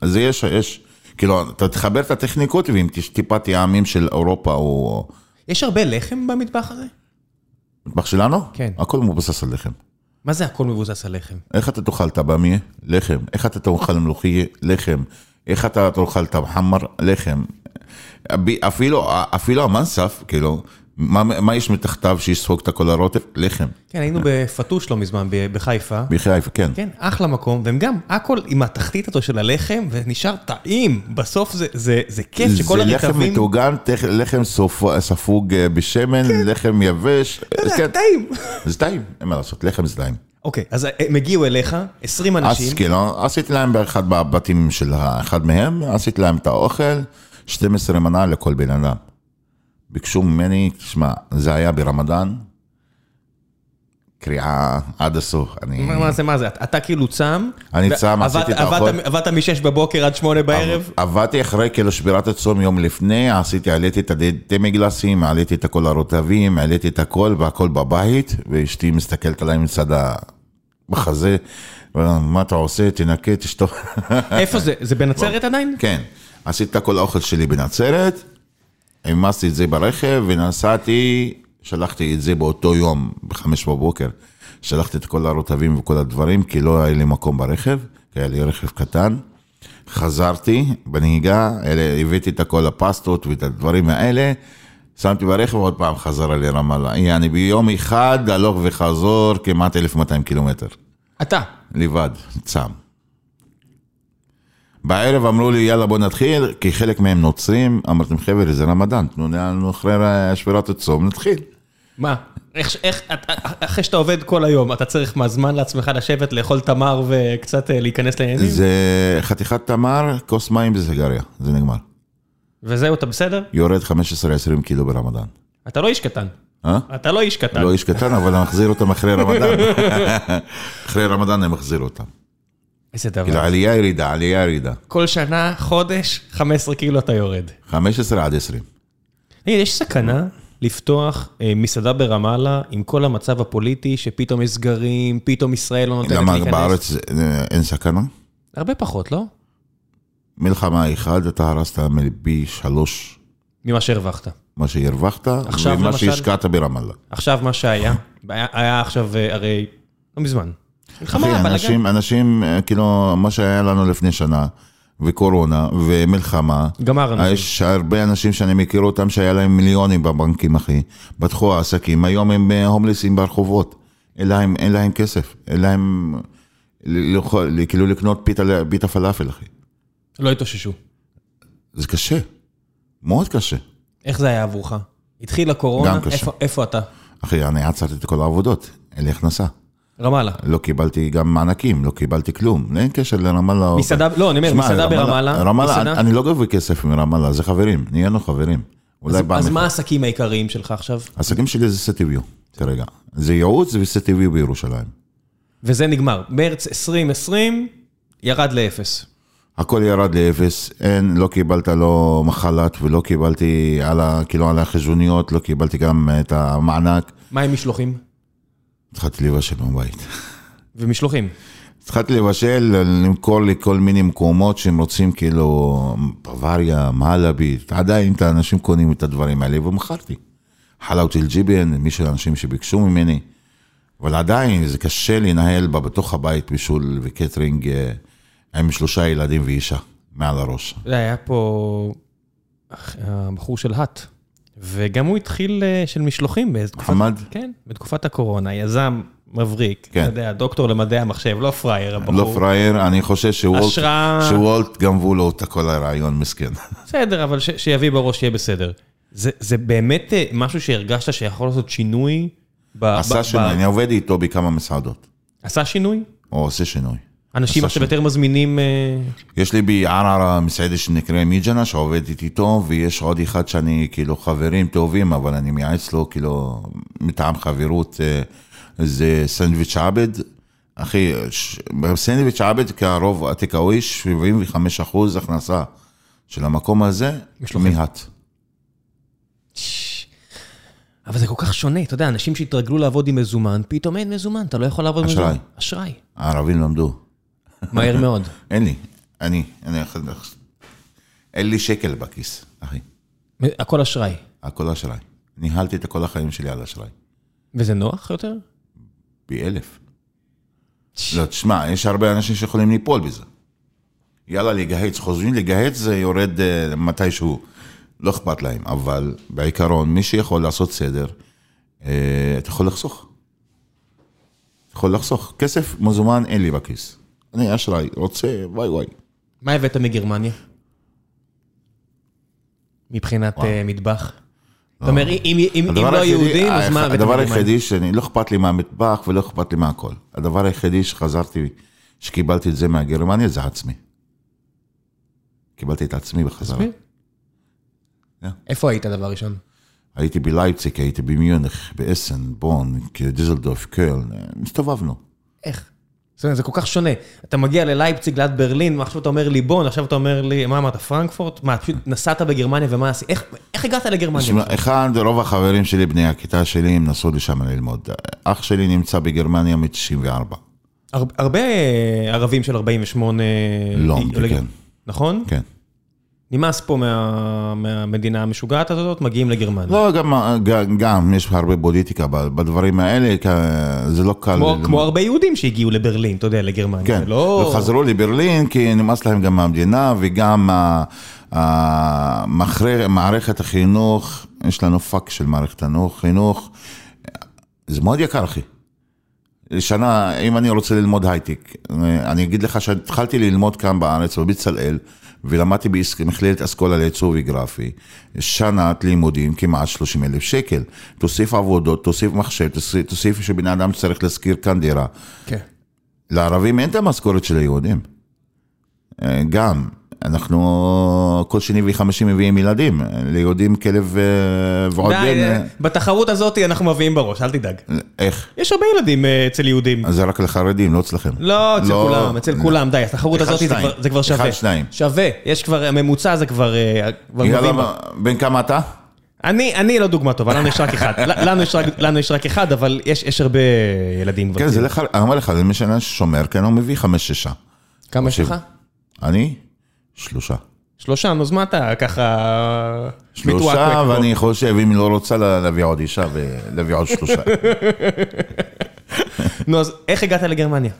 אז יש, יש, כאילו, אתה תחבר את הטכניקות, ואם טיפה טעמים של אירופה או... יש הרבה לחם במטבח הזה? מטבח שלנו? כן. הכל מבוסס על לחם. מה זה הכל מבוסס על לחם? איך אתה תאכל את הבמיה? לחם. איך אתה תאכל מלוכי? לחם. איך אתה תאכל את המחמר? לחם. אפילו, אפילו המנסף, כאילו, מה, מה יש מתחתיו שיספוג את הכל הרוטב? לחם. כן, היינו בפטוש לא מזמן, בחיפה. בחיפה, כן. כן, אחלה מקום, והם גם, הכל עם התחתית הזו של הלחם, ונשאר טעים. בסוף זה- זה זה כיף שכל זה לחם הרטבים... מטוגן, לחם סופ- ספוג אה, בשמן, לחם יבש. זה כן, טעים. זה טעים, אין מה לעשות, לחם זה טעים. אוקיי, אז הם הגיעו אליך, 20 אנשים. אז כאילו, עשיתי להם באחד מהבתים של אחד מהם, עשיתי להם את האוכל, 12 מנה לכל בן אדם. ביקשו ממני, תשמע, זה היה ברמדאן, קריאה עד הסוף. אני... מה מה זה, מה זה? אתה כאילו צם? אני ו- צם, עשיתי את האוכל. עבדת- עבדת מ-6 בבוקר עד 8 בערב? עבדתי אחרי כאילו שבירת הצום יום לפני, עשיתי, העליתי את הדמי-גלסים, העליתי את כל הרוטבים, העליתי את הכל והכל בבית, ואשתי מסתכלת עליי מצד ה... בחזה, מה אתה עושה, תנקה, תשתוק. איפה זה? זה בנצרת עדיין? כן, עשיתי את כל האוכל שלי בנצרת, העמסתי את זה ברכב ונסעתי, שלחתי את זה באותו יום, בחמש בבוקר. שלחתי את כל הרוטבים וכל הדברים, כי לא היה לי מקום ברכב, כי היה לי רכב קטן. חזרתי בנהיגה, הבאתי את כל הפסטות ואת הדברים האלה, שמתי ברכב עוד פעם חזרה לרמאללה. יעני ביום אחד, הלוך וחזור, כמעט 1,200 קילומטר. אתה. לבד, צם. בערב אמרו לי, יאללה בוא נתחיל, כי חלק מהם נוצרים, אמרתם, חבר'ה, זה רמדאן, תנו לנו אחרי שבירת הצום, נתחיל. מה? איך, איך, אחרי שאתה עובד כל היום, אתה צריך מה, זמן לעצמך לשבת, לאכול תמר וקצת אה, להיכנס לעניינים? זה חתיכת תמר, כוס מים וסיגריה, זה נגמר. וזהו, אתה בסדר? יורד 15-20 קילו ברמדאן. אתה לא איש קטן. אה? אתה לא איש קטן. לא איש קטן, אבל אני מחזיר אותם אחרי רמדאן. אחרי רמדאן אני מחזיר אותם. איזה כאילו, דבר. עלייה ירידה, עלייה ירידה. כל שנה, חודש, 15 קילו אתה יורד. 15 עד 20. תגיד, יש סכנה לפתוח אה, מסעדה ברמאללה עם כל המצב הפוליטי, שפתאום יש סגרים, פתאום ישראל לא נותנת למה להיכנס? בארץ אה, אין סכנה? הרבה פחות, לא? מלחמה אחד, אתה הרסת מפי שלוש ממה שהרווחת. מה שהרווחת, ומה למשל? שהשקעת ברמאללה. עכשיו מה שהיה, היה, עכשיו, אה, הרי, לא מזמן, מלחמה, אחי. אנשים, אנשים, אה, כאילו, מה שהיה לנו לפני שנה, וקורונה, ומלחמה. גמר אנשים. יש הרבה אנשים שאני מכיר אותם שהיה להם מיליונים בבנקים, אחי. פתחו עסקים, היום הם אה, הומלסים ברחובות. אין להם, אין להם כסף, אין להם, ל- לאכול- כאילו לקנות פיתה, פיתה פלאפל, אחי. לא התאוששו. זה קשה, מאוד קשה. איך זה היה עבורך? התחיל הקורונה, גם קשה. איפה- איפה אתה? אחי, אני עצרתי את כל העבודות, אין לי הכנסה. רמאללה. לא קיבלתי גם מענקים, לא קיבלתי כלום, אין קשר לרמאללה. או- מסעדה, לא, אני אומר, מסעדה ברמאללה. רמאללה, מסעדה- אני- לא גובה כסף מרמאללה, זה חברים, נהיינו חברים. אולי אז- פעם אז. מה העסקים העיקריים שלך עכשיו? העסקים שלי זה סטיביו, כרגע. זה ייעוץ וסטיביו בירושלים. וזה נגמר. מרץ 2020 ירד לאפס. הכל ירד לאפס, אין, לא קיבלת לא מחל"ת ולא קיבלתי על ה... כאילו על החשבוניות, לא קיבלתי גם את המענק. מה עם משלוחים? התחלתי לבשל בבית. ומשלוחים. התחלתי לבשל, למכור לכל מיני מקומות שהם רוצים כאילו, בוואריה, מעלבית, עדיין את האנשים קונים את הדברים האלה, ומכרתי. חלאוות אל-ג'יבן, מי של האנשים שביקשו ממני, אבל עדיין זה קשה לנהל בתוך הבית בישול וקטרינג אה, עם שלושה ילדים ואישה מעל הראש. זה היה פה הבחור של האט, וגם הוא התחיל אה, של משלוחים באיזה תקופת... חמד? כן, בתקופת הקורונה, יזם מבריק. כן. אתה יודע, דוקטור למדעי המחשב, לא פראייר, הבחור. לא פראייר, אני חושב שוולט, השראה. שוולט גנבו לו את כל הרעיון, מסכן. בסדר, אבל ש- שיביא בראש יהיה בסדר. זה, זה באמת אה, משהו שהרגשת שיכול לעשות שינוי? ב, ב- עשה ב- שינוי, אני עובד איתו בכמה מסעדות, עשה שינוי? או עושה שינוי. אנשים עכשיו. יותר מזמינים... אה, יש לי בערערה מסעדה שנקרא מיג'נה, שעובדת איתו, ויש עוד אחד שאני כאילו חברים טובים, אבל אני מייעץ לו כאילו מטעם חברות, אה, זה סנדוויץ' עבד. אחי, בסנדוויץ' עבד כרוב הטקאווי, 75 אחוז הכנסה של המקום הזה. מהט. ש- אבל זה כל כך שונה, אתה יודע, אנשים שהתרגלו לעבוד עם מזומן, פתאום אין מזומן, אתה לא יכול לעבוד עם אשראי. מזומן. אשראי. הערבים למדו. מהר מאוד. אין לי, אני, אני, אין לי שקל בכיס, אחי. הכל אשראי. הכל אשראי. ניהלתי את כל החיים שלי על אשראי. וזה נוח יותר? פי אלף. לא, תשמע, יש הרבה אנשים שיכולים ליפול בזה. יאללה, לגהץ, חושבים לגהץ זה יורד uh, מתישהו, לא אכפת להם, אבל בעיקרון, מי שיכול לעשות סדר, uh, אתה יכול לחסוך. אתה יכול לחסוך. כסף מזומן אין לי בכיס. אני אשראי, רוצה, וואי וואי. מה הבאת מגרמניה? מבחינת. אה, מטבח? אתה אומר, אם- אם הדבר לא יהודים, אז מה הבאת הדבר מגרמניה? היחידי שאני, לא אכפת לי מהמטבח ולא אכפת לי מהכל. הדבר היחידי שחזרתי, שקיבלתי את זה מהגרמניה, זה עצמי. קיבלתי את עצמי בחזרה. איפה היית דבר ראשון? הייתי בלייפציק, הייתי במיונך, באסן, בון, דיזלדורף, קרל, הסתובבנו. איך? זה כל כך שונה. אתה מגיע ללייפציג ליד ברלין, ועכשיו אתה אומר לי בון, עכשיו אתה אומר לי, מה אמרת, פרנקפורט? מה, פשוט נסעת בגרמניה ומה עשית? איך- איך הגעת לגרמניה? תשמע, אחד, רוב החברים שלי, בני הכיתה שלי, הם נסעו לשם ללמוד. אח שלי נמצא בגרמניה מ-94. הר- הרבה אה, ערבים של 48... לא, עולה- כן. נכון? כן. נמאס פה מה- מהמדינה המשוגעת הזאת, מגיעים לגרמניה. לא, גם, גם, גם יש הרבה פוליטיקה בדברים האלה, זה לא קל. כמו-. כמו הרבה יהודים שהגיעו לברלין, אתה יודע, לגרמניה. כן, לא... וחזרו לברלין כי נמאס להם גם מהמדינה וגם מערכת החינוך, יש לנו פאק של מערכת החינוך, חינוך, זה מאוד יקר אחי. שנה, אם אני רוצה ללמוד הייטק, אני אגיד לך שהתחלתי ללמוד כאן בארץ, בבצלאל, ולמדתי במכללת אסכולה לעיצוב גרפי, שנת לימודים כמעט 30 אלף שקל. תוסיף עבודות, תוסיף מחשב, תוסיף, תוסיף שבן אדם צריך להשכיר כאן דירה. כן. לערבים אין את המשכורת של היהודים. אה, גם, אנחנו כל שני וחמישי מביאים ילדים, ליהודים כלב אה, ועוד בן, אה, אה, בתחרות הזאת אנחנו מביאים בראש, אל תדאג. איך? יש הרבה ילדים אצל יהודים. אז זה רק לחרדים, לא אצלכם. לא, אצל לא. כולם, אצל כולם, די, התחרות הזאת זה. כבר- זה כבר שווה. אחד, שניים. שווה, יש כבר, הממוצע זה כבר כבר. יאללה, בן כמה אתה? אני, אני לא דוגמה טובה, לנו יש רק אחד. לנו יש רק, לנו יש רק אחד, אבל יש, יש הרבה ילדים. כן, זה לך, אני אומר לך, זה משנה ששומר, כן, הוא מביא חמש, שישה. כמה יש לך? אני? שלושה. שלושה, נו, אז מה אתה ככה... שלושה? ואני חושב, אם היא לא רוצה לה- להביא עוד אישה ולהביא עוד שלושה. נו, אז איך הגעת לגרמניה?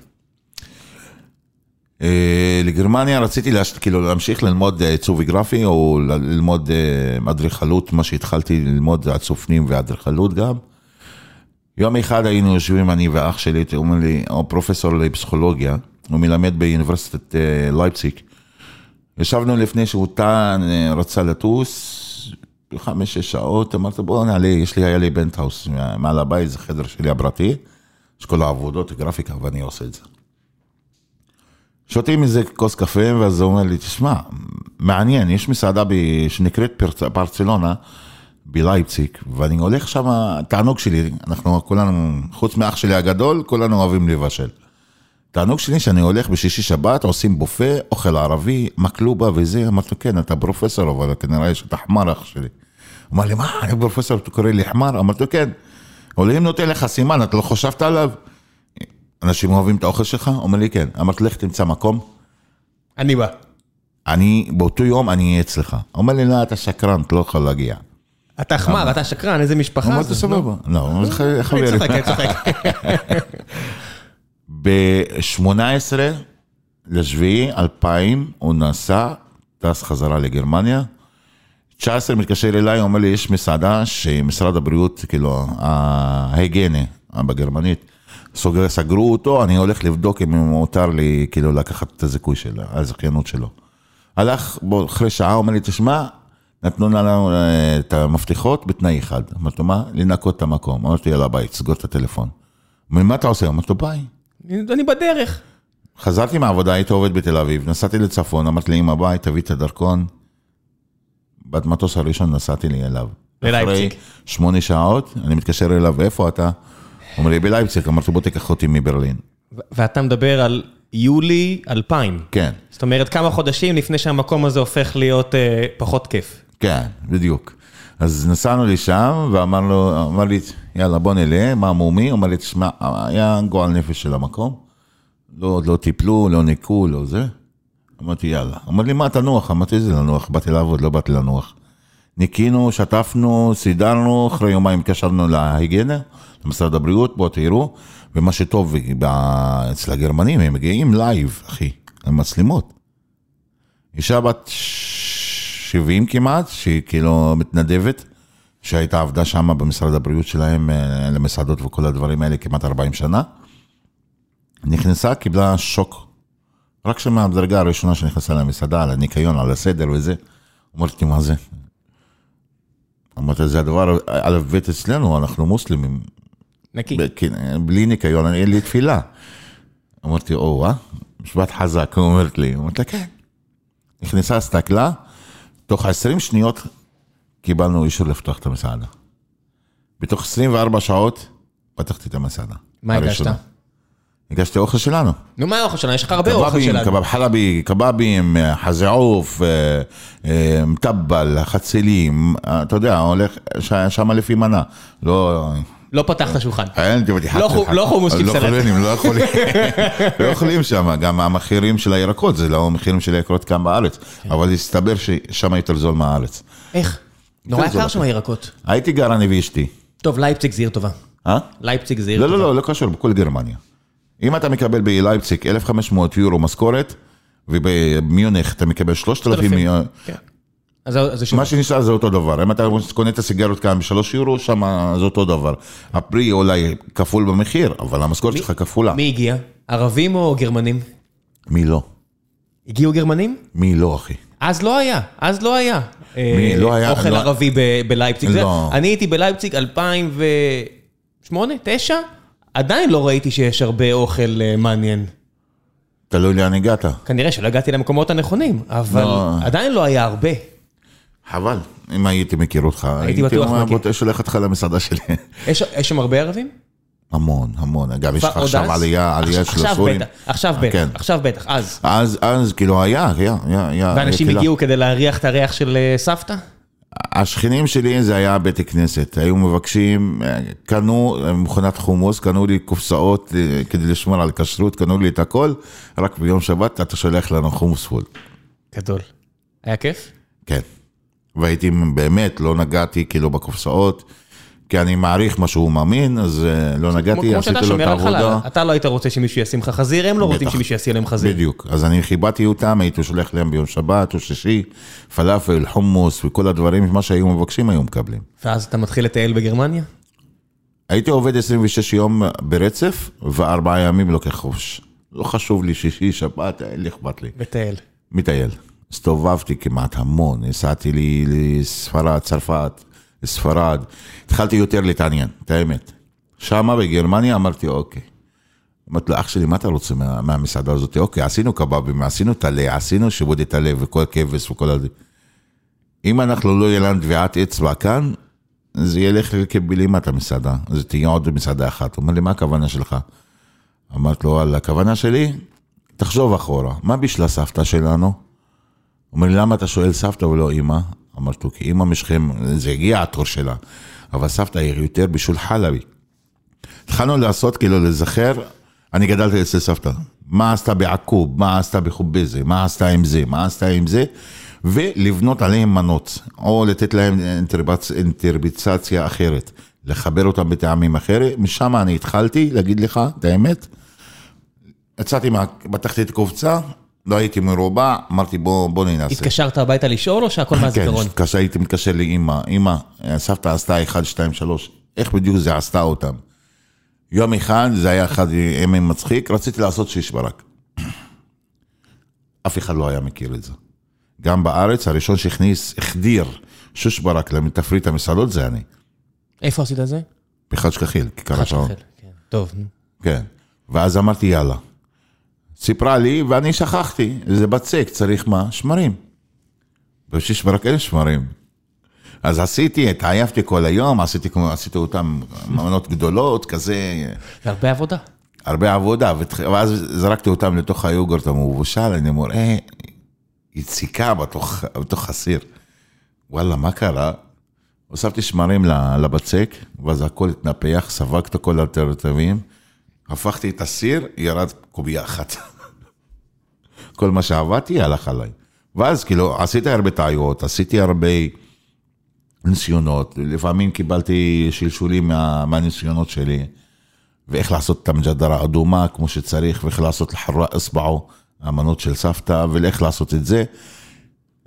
אה, לגרמניה רציתי להש... כאילו להמשיך ללמוד אה, עיצוב גרפי או ללמוד אה, אדריכלות, מה שהתחלתי ללמוד זה הצופנים ואדריכלות גם. יום אחד היינו יושבים, אני ואח שלי, הוא אומר לי, הוא פרופסור לפסיכולוגיה, הוא מלמד באוניברסיטת אה, לייפציג. ישבנו לפני שהוא טען, אה, רצה לטוס, חמש-שש שעות, אמרתי בוא נעלה, יש לי, היה לי פנטהאוז מעל הבית, זה חדר שלי הפרטי, יש כל העבודות, גרפיקה, ואני עושה את זה. שותים איזה כוס קפה, ואז הוא אומר לי, תשמע, מעניין, יש מסעדה ב... שנקראת ברצ... ברצלונה, בלייפציג, ואני הולך שם, תענוג שלי, אנחנו כולנו, חוץ מאח שלי הגדול, כולנו אוהבים לבשל. תענוג שלי שאני הולך בשישי שבת, עושים בופה, אוכל ערבי, מקלובה וזה, אמרתי לו, כן, אתה פרופסור, אבל כנראה שאתה חמר אח שלי. אמר לי, מה, אני פרופסור, אתה קורא לי חמר? אמרתי לו, כן. אם נותן לך סימן, אתה לא חשבת עליו? אנשים אוהבים את האוכל שלך? אומר לי, כן. אמרתי, לך תמצא מקום, אני בא. אני, באותו יום אני אהיה אצלך. אומר לי, לא, אתה שקרן, אתה לא יכול להגיע. אתה חמר, אתה שקרן, איזה משפחה אמרתי, זה. סבבה. לא, אני. צוחק, אני צוחק. ב-18 לשביעי 2000 הוא נסע, טס חזרה לגרמניה. 19 מתקשר אליי, אומר לי, יש מסעדה שמשרד הבריאות, כאילו, ההיגיינה בגרמנית, סוגר, סגרו אותו, אני הולך לבדוק אם מותר לי, כאילו, לקחת את הזיכוי של הזכיינות שלו. הלך, בוא, אחרי שעה, אומר לי, תשמע, נתנו לנו אה, את המפתחות בתנאי אחד. אמרתי לו, מה? לנקות את המקום. אמרתי, יאללה, ביי, סגור את הטלפון. הוא אומר, מה אתה עושה? אמרתי לו, ביי. אני בדרך. חזרתי מהעבודה, הייתי עובד בתל אביב, נסעתי לצפון, אמרתי לאמא ביי, תביא את הדרכון. במטוס הראשון נסעתי לי אליו. ללייפציג. אחרי שמונה שעות, אני מתקשר אליו, איפה אתה? אומר לי, בלייפציג, אמרתי בוא תיקח אותי מברלין. ואתה מדבר על יולי 2000. כן, זאת אומרת, כמה חודשים לפני שהמקום הזה הופך להיות אה, פחות כיף. כן, בדיוק. אז נסענו לשם, ואמר לו, אמר לי, יאללה, בוא נלך, מה מומי? אמר לי, תשמע, היה גועל נפש של המקום. לא, לא טיפלו, לא ניקו, לא זה. אמרתי, יאללה. אמר לי, מה, תנוח? אמרתי, איזה לנוח? באתי לעבוד, לא באתי לנוח. ניקינו, שטפנו, סידרנו, אחרי יומיים התקשרנו להיגיינה, למשרד הבריאות, בואו תראו, ומה שטוב אצל הגרמנים, הם מגיעים live, אחי, עם מצלמות. אישה בת 70 כמעט, שהיא כאילו מתנדבת, שהייתה עבדה שם במשרד הבריאות שלהם, אה, למסעדות וכל הדברים האלה כמעט 40 שנה. נכנסה, קיבלה שוק. רק שמהדרגה הראשונה שנכנסה למסעדה, על הניקיון, על הסדר וזה, אמרתי, מה זה? אמרתי, זה הדבר א' ב' אצלנו, אנחנו מוסלמים, נקי. כן, בלי ניקיון, אין לי תפילה. אמרתי, או, אה? משפט חזק, היא אומרת לי, אמרתי לה, כן. נכנסה, הסתכלה, תוך 20 שניות קיבלנו אישור לפתוח את המסעדה. בתוך 24 שעות פתחתי את המסעדה. מה הגשת? הגשתי אוכל שלנו. נו, מה האוכל שלנו? יש לך הרבה אוכל קבבים, שלנו. קבב חלבי, קבבים, אה, חזה עוף, אה, אה, מטבל, חצילים, אתה יודע, הולך שם לפי מנה. לא... לא פתח את השולחן. תראי, לא לא חומוס לא כבשלת. יכולים, לא יכולים, לא יכולים שם, גם המחירים של הירקות, זה לא המחירים של הירקות כאן בארץ, כן. אבל הסתבר ששם יותר זול מהארץ. איך? נורא כן, יקר שם הירקות. הייתי גר אני ואשתי, טוב, לייפציג זה עיר טובה. אה? לייפציג זה עיר לא, טובה. לא, לא, לא קשור, בכל גרמניה. אם אתה מקבל בלייפציג 1,500 יורו משכורת, ובמיונך אתה מקבל 3,000, אלפים. אז. מה שנשאר זה אותו דבר. אם אתה קונה את הסיגרות כאן בשלוש יורו, שם זה אותו דבר. הפרי אולי כפול במחיר, אבל המשכורת שלך כפולה. מי הגיע? ערבים או גרמנים? מי לא? הגיעו גרמנים? מי לא, אחי? אז לא היה, אז לא היה. מי? אה, לא היה- אוכל לא- ערבי בלייפציג. לא. אני הייתי בלייפציג 2008, 2009, עדיין לא ראיתי שיש הרבה אוכל אה, מעניין. תלוי לאן הגעת. כנראה שלא הגעתי למקומות הנכונים, אבל לא. עדיין לא היה הרבה. חבל, אם הייתי מכיר אותך, הייתי בטוח מכיר. בוא שולח אותך למסעדה שלי. יש יש שם הרבה ערבים? המון, המון. אגב, יש לך עכשיו? עלייה, עלייה של הסורים. עכשיו בטח, כן. עכשיו בטח, אז. אז, אז כאילו היה, היה, היה. ואנשים. הגיעו כדי להריח את הריח של אה, סבתא? השכנים שלי זה היה בית כנסת, היו מבקשים, אה, קנו אה, מכונת חומוס, קנו לי קופסאות אה, כדי לשמור על כשרות, קנו לי את הכל, רק ביום שבת אתה שולח לנו חומוס פול. גדול. היה כיף? כן. והייתי באמת, לא נגעתי כאילו בקופסאות, כי אני מעריך מה שהוא מאמין, אז אה, לא נגעתי, עשיתי לו את העבודה. אתה לא היית רוצה שמישהו ישים לך חזיר, הם לא רוצים. שמישהו ישים להם חזיר. בדיוק, אז אני כיבדתי אותם, הייתי שולח להם ביום שבת או שישי, פלאפל, חומוס וכל הדברים, מה שהיו מבקשים היו מקבלים. ואז אתה מתחיל לטייל בגרמניה? הייתי עובד 26 יום ברצף, וארבעה ימים לוקח חופש. לא חשוב לי שישי, שבת, אין לי אכפת לי. וטייל. מטייל. הסתובבתי כמעט המון, נסעתי לי לספרד, צרפת, לספרד. התחלתי יותר להתעניין, את האמת. שמה בגרמניה אמרתי, אוקיי. אמרתי לו, אח שלי, מה אתה רוצה מה, מהמסעדה הזאת? אוקיי, עשינו קבבים, עשינו טלה, עשינו שיבודי טלה וכל כבש וכל הזה. אם אנחנו לא יהיה לנו טביעת אצבע כאן, זה ילך כבלימת המסעדה. זה תהיה עוד מסעדה אחת. הוא אומר לי, מה הכוונה שלך? אמרתי לו, וואלה, הכוונה שלי, תחשוב אחורה, מה בשביל הסבתא שלנו? אומר לי, למה אתה שואל סבתא ולא אימא? אמרתי לו, כי אימא משכם, זה הגיע התור שלה, אבל סבתא היא יותר בשביל חלבי. התחלנו לעשות, כאילו, לזכר, אני גדלתי אצל סבתא. מה עשתה בעקוב, מה עשתה בחובזה, מה עשתה עם זה, מה עשתה עם זה, ולבנות עליהם מנות, או לתת להם אינטרבצ... אינטרביצציה אחרת, לחבר אותם בטעמים אחרת, משם אני התחלתי, להגיד לך את האמת. יצאתי מה... בתחתית קופצה, לא הייתי מרובע, אמרתי בוא, בוא ננסה. התקשרת הביתה לשאול או שהכל כן, מהזיכרון? התקשר- הייתי מתקשר לאימא, אימא, סבתא עשתה 1, 2, 3, איך בדיוק זה עשתה אותם? יום אחד, זה היה אחד ימי מצחיק, רציתי לעשות שיש ברק. אף אחד לא היה מכיר את זה. גם בארץ, הראשון שהכניס, החדיר שוש ברק לתפריט המסעדות זה אני. איפה עשית את זה? בחד שכחיל, כיכר השעון. כן. טוב. כן. ואז אמרתי, יאללה. סיפרה לי, ואני שכחתי, זה בצק, צריך מה? שמרים. בשיש ברק אין שמרים. אז עשיתי, התעייפתי כל היום, עשיתי, כמו- עשיתי אותם מנות גדולות, כזה, זה הרבה עבודה. הרבה עבודה, ואז זרקתי אותם לתוך היוגורט המבושל, אני אומר, אה, יציקה בתוך, בתוך הסיר. וואלה, מה קרה? הוספתי שמרים לבצק, ואז הכל התנפח, את כל האלטרנטיבים, הפכתי את הסיר, ירד קובייה אחת. כל מה שעבדתי הלך עליי. ואז כאילו, עשיתי הרבה טעויות, עשיתי הרבה ניסיונות, לפעמים קיבלתי שלשולים מה, מהניסיונות שלי, ואיך לעשות את המג'דרה אדומה כמו שצריך, ואיך לעשות לחרה אסבעו, המנות של סבתא, ואיך לעשות את זה.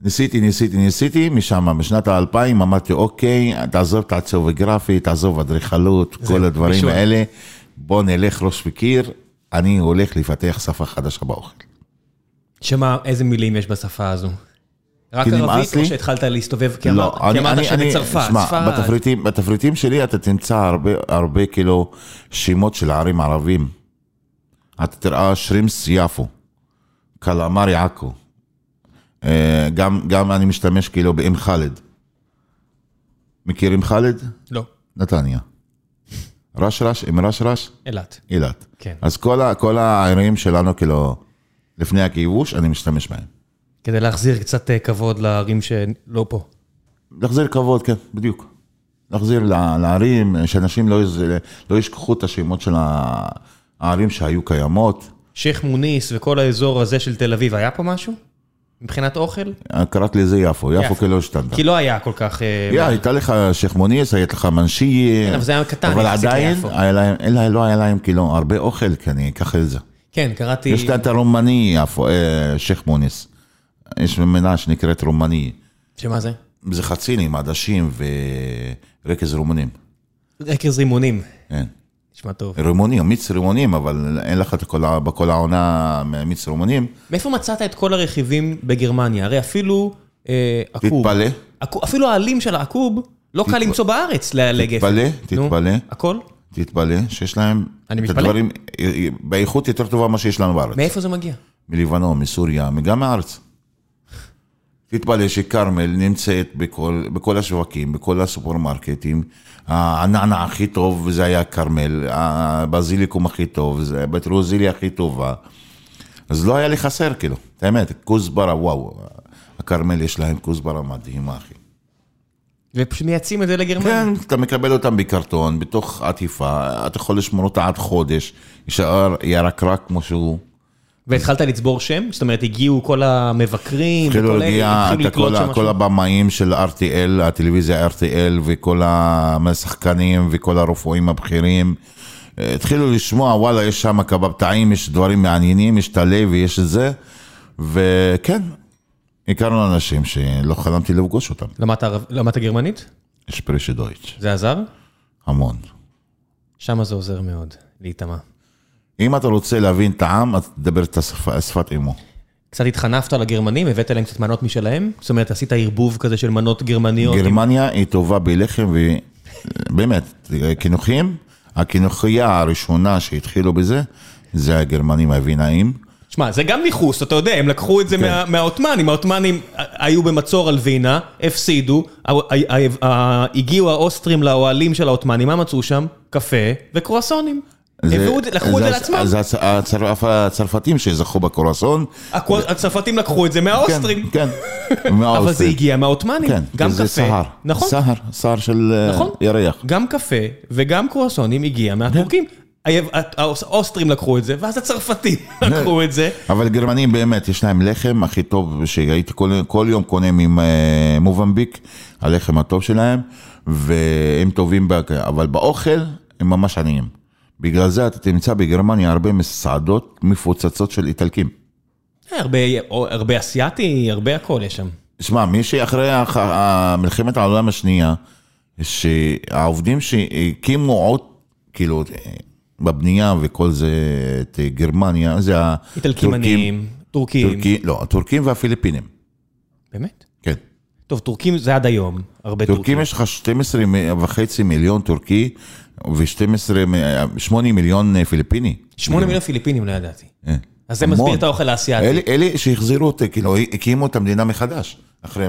ניסיתי, ניסיתי, ניסיתי, משם, משנת האלפיים אמרתי, אוקיי, תעזוב את העצוב הגרפי, תעזוב אדריכלות, כל הדברים בישול. האלה, בוא נלך ראש בקיר, אני הולך לפתח שפה חדשה באוכל. שמה, איזה מילים יש בשפה הזו? רק ערבית או. שהתחלת להסתובב? כי אמרת כי אמרת שבצרפת, ספרד. בתפריטים, בתפריטים שלי אתה תמצא הרבה, הרבה כאילו שמות של ערים ערבים. אתה תראה שרימס יפו, קלמר יעכו. אה, גם, גם אני משתמש כאילו באם חאלד. מכירים חאלד? לא, נתניה. רשרש, עם רשרש, אילת. אילת. כן. אז כל, ה, כל הערים שלנו כאילו, לפני הכיבוש, אני משתמש בהם. כדי להחזיר קצת אה, כבוד לערים שלא פה. להחזיר כבוד, כן, בדיוק. להחזיר לערים, שאנשים לא, יז- לא ישכחו את השמות של הערים שהיו קיימות. שייח' מוניס וכל האזור הזה של תל אביב, היה פה משהו? מבחינת אוכל? קראתי לזה יפו, יפו. כאילו השתנתה. כי לא היה כל כך... אה, יא, הייתה לך שייח' מוניס, הייתה לך מנשי, כן, אבל זה היה קטן אבל עדיין. היה לא היה להם כאילו הרבה אוכל, כי אני אקח את זה. כן, קראתי... יש את הרומני, יפו, אה, שייח' מוניס. יש מנה שנקראת רומני. שמה זה? זה חצילים, עדשים ורקז רומנים. רכז רימונים. כן. נשמע טוב. רימונים, מיץ רימונים, אבל אין לך את כל בכל העונה מיץ רימונים. מאיפה מצאת את כל הרכיבים בגרמניה? הרי אפילו אה, עקוב. תתפלא, עקוב- אפילו העלים של העקוב לא קל למצוא בארץ לגפן. תתפלא, נו, תתפלא, הכל? תתפלא, שיש להם אני את מתפלא. הדברים אה, באיכות יותר טובה ממה שיש לנו בארץ. מאיפה זה מגיע? מלבנון, מסוריה, גם מהארץ. תתפלא שכרמל נמצאת בכל, בכל השווקים, בכל הסופרמרקטים. הענענע הכי טוב זה היה כרמל, הבזיליקום הכי טוב, זה בית רוזיליה הכי טובה. אז לא היה לי חסר, כאילו, האמת, כוסברה, וואו, הכרמל יש להם כוסברה מדהימה, אחי. ופשוט מייצאים את זה לגרמניה. כן, אתה מקבל אותם בקרטון, בתוך עטיפה, אתה יכול לשמור אותה עד חודש, יישאר ירקרק כמו שהוא, והתחלת לצבור שם? זאת אומרת, הגיעו כל המבקרים, וכל אלה, התחילו לקלוט שם ה- כל משהו? הבמאים של RTL, הטלוויזיה RTL וכל השחקנים וכל הרופאים הבכירים. אה, התחילו לשמוע, וואלה, יש שם קבב טעים, יש דברים מעניינים, יש את הלב ויש את זה. וכן, הכרנו אנשים שלא חלמתי לפגוש אותם. למדת למדת גרמנית? יש פרישי דויטש, זה עזר? המון. שם זה עוזר מאוד, להיטמע. אם אתה רוצה להבין את העם, אז תדבר את השפה- שפת אמו. קצת התחנפת לגרמנים, הבאת להם קצת מנות משלהם? זאת אומרת, עשית ערבוב כזה של מנות גרמניות? עם- גרמניה היא טובה בלחם, ובאמת, קינוחים, הקינוכייה הראשונה שהתחילו בזה, זה הגרמנים הווינאים. שמע, זה גם ניכוס, אתה יודע, הם לקחו את זה מה- מהעות'מאנים, העות'מאנים היו במצור על וינה, הפסידו, הגיעו האוסטרים לאוהלים של העות'מאנים, מה מצאו שם? קפה וקרואסונים. זה- הביאו את זה- לקחו את זה לעצמם. אז הצ- הצרפ- הצרפתים שזכו בקורסון. הצרפתים לקחו את זה מהאוסטרים. כן, כן. אבל זה מהאוסטרים. הגיע מהעות'מאנים, כן, גם זה קפה. סהר. נכון, סהר, סהר של אה, נכון. ירח. גם קפה וגם קרואסונים הגיע מהטורקים. כן. האוסטרים לקחו את זה, ואז הצרפתים לקחו את זה. אבל גרמנים באמת, יש להם לחם הכי טוב שהייתי כל, יום קונה ממובמביק, הלחם הטוב שלהם, והם טובים, אבל באוכל הם ממש עניים. בגלל זה אתה תמצא בגרמניה הרבה מסעדות מפוצצות של איטלקים. הרבה, הרבה אסיאתי, הרבה הכל יש שם. שמע, מי שאחרי מלחמת העולם השנייה, שהעובדים שהקימו עוד, כאילו, בבנייה וכל זה, את גרמניה, זה איטלקים עניים, טורקים. טורקי, לא, הטורקים והפיליפינים, באמת? כן. טוב, טורקים זה עד היום, הרבה טורקים. טורקים יש לך 12 וחצי מיליון טורקי ו-8 מיליון אה, פיליפיני. שמונה מיליון פיליפינים, לא ידעתי. אה. אז זה. מסביר את האוכל האסייתי. אלה, אלה שהחזירו כאילו, הקימו את המדינה מחדש, אחרי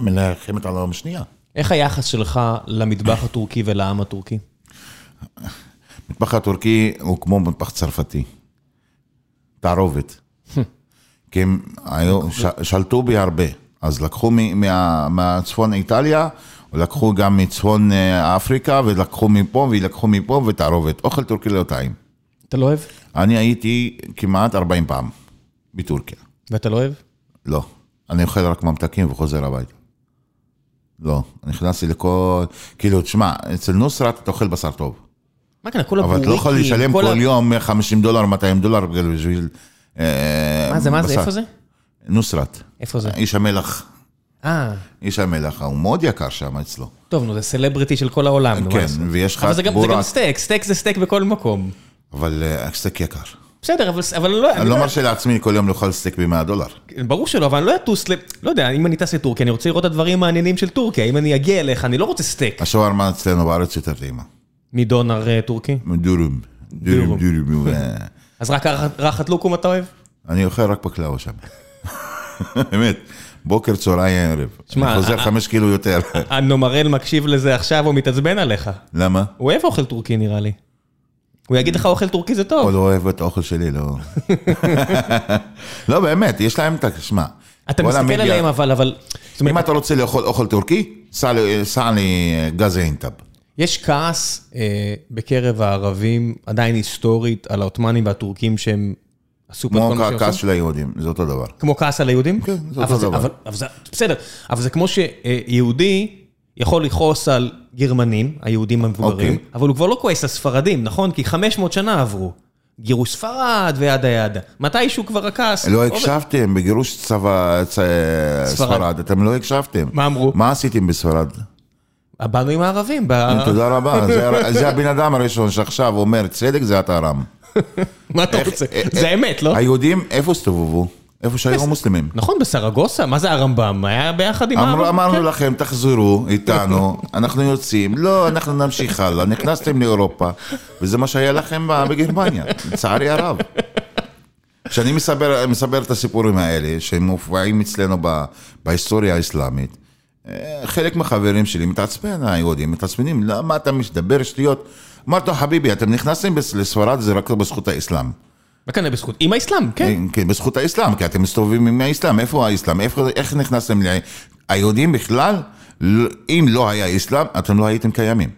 מלחמת העולם השנייה. איך היחס שלך למטבח הטורקי ולעם הטורקי? המטבח הטורקי הוא כמו מטבח צרפתי. תערובת. כי הם שלטו בי הרבה. אז לקחו מהצפון איטליה, לקחו גם מצפון אה, אפריקה, ולקחו מפה, ולקחו מפה, ותערובת. אוכל טורקי לא טעים. אתה לא אוהב? אני הייתי כמעט 40 פעם בטורקיה. ואתה לא אוהב? לא. אני אוכל רק ממתקים וחוזר הביתה. לא. נכנסתי לכל... כאילו, תשמע, אצל נוסרת אתה אוכל בשר טוב. מה כאן, כל אבל הבוריקים, אתה לא יכול לשלם כל כל ה- יום 50 דולר, 200 דולר בשביל... אה, מה זה, מה זה. איפה זה? נוסרת. איפה זה? איש המלח. אה, איש המלח, הוא מאוד יקר שם אצלו. טוב, נו, זה סלבריטי של כל העולם. נו, כן, לעשות? ויש לך אבל זה גם- זה. גם סטייק, סטייק זה סטייק בכל מקום. אבל אה, הסטייק יקר. בסדר, אבל- אבל לא... אני לא מרשה לעצמי כל יום לאכול סטייק ב-100 דולר. ברור שלא, אבל אני לא אטוס ל... לא יודע, אם אני טס לטורקיה, אני רוצה לראות את הדברים המעניינים של טורקיה. אם אני אגיע אליך, אני לא רוצה סטייק. השווארמה אצלנו בארץ יותר טעימה. מדונר אה, טורקי. דורום. דורום, דורום. אז רק רחת- רחת לוקום אתה אוהב? אני אוכל רק בקלאווה שם. באמת, בוקר, צהריים, ערב. שמע, אני חוזר אה, חמש קילו יותר. הנומרל מקשיב לזה עכשיו, הוא מתעצבן עליך. למה? הוא אוהב אוכל טורקי נראה לי. הוא יגיד לך אוכל טורקי זה הוא טוב. לא אוהב את האוכל שלי, לא. לא, באמת, יש להם את ה... שמע. אתה כל מסתכל המדיה- עליהם אבל, אבל... אם אתה רוצה לאכול אוכל טורקי, סע לי- סע לי גז אינטב. יש כעס אה, בקרב הערבים, עדיין היסטורית, על העות'מאנים והטורקים שהם כמו הכעס? של היהודים, זה אותו דבר. כמו כעס על היהודים? כן, זה אותו דבר. בסדר, אבל זה כמו שיהודי יכול לכעוס על גרמנים, היהודים המבוגרים, אוקיי. אבל הוא כבר לא כועס על ספרדים, נכון? כי 500 שנה עברו. גירוש ספרד וידה ידה. מתישהו כבר הכעס... לא. הקשבתם בגירוש צבא צ- ספרד, אתם לא הקשבתם. מה אמרו? מה עשיתם בספרד? באנו עם הערבים. תודה רבה, זה- זה הבן אדם הראשון שעכשיו אומר צדק זה אתה רם. מה אתה רוצה? אה, זה אה, האמת, לא? היהודים איפה הסתובבו? איפה שהיו המוסלמים. נכון, בסרגוסה? מה זה הרמב"ם? היה ביחד עם הערבים? אמרנו כן. לכם, תחזרו איתנו, אנחנו יוצאים. לא, אנחנו נמשיך הלאה. נכנסתם לאירופה, וזה מה שהיה לכם בגרמניה, לצערי הרב. כשאני מספר, מספר את הסיפורים האלה, שהם מופיעים אצלנו ב, בהיסטוריה האסלאמית, אה, חלק מהחברים שלי מתעצבן, היהודים מתעצבנים, למה אתה מדבר שטויות? אמרתי לו, חביבי, אתם נכנסתם בס- לספרד, זה רק בזכות האסלאם. מה כאן בזכות? עם האסלאם, כן. כן, בזכות האסלאם, כי אתם מסתובבים עם האסלאם, איפה האסלאם? איפה, איך נכנסתם ל... היהודים בכלל, אם לא היה אסלאם, אתם לא הייתם קיימים.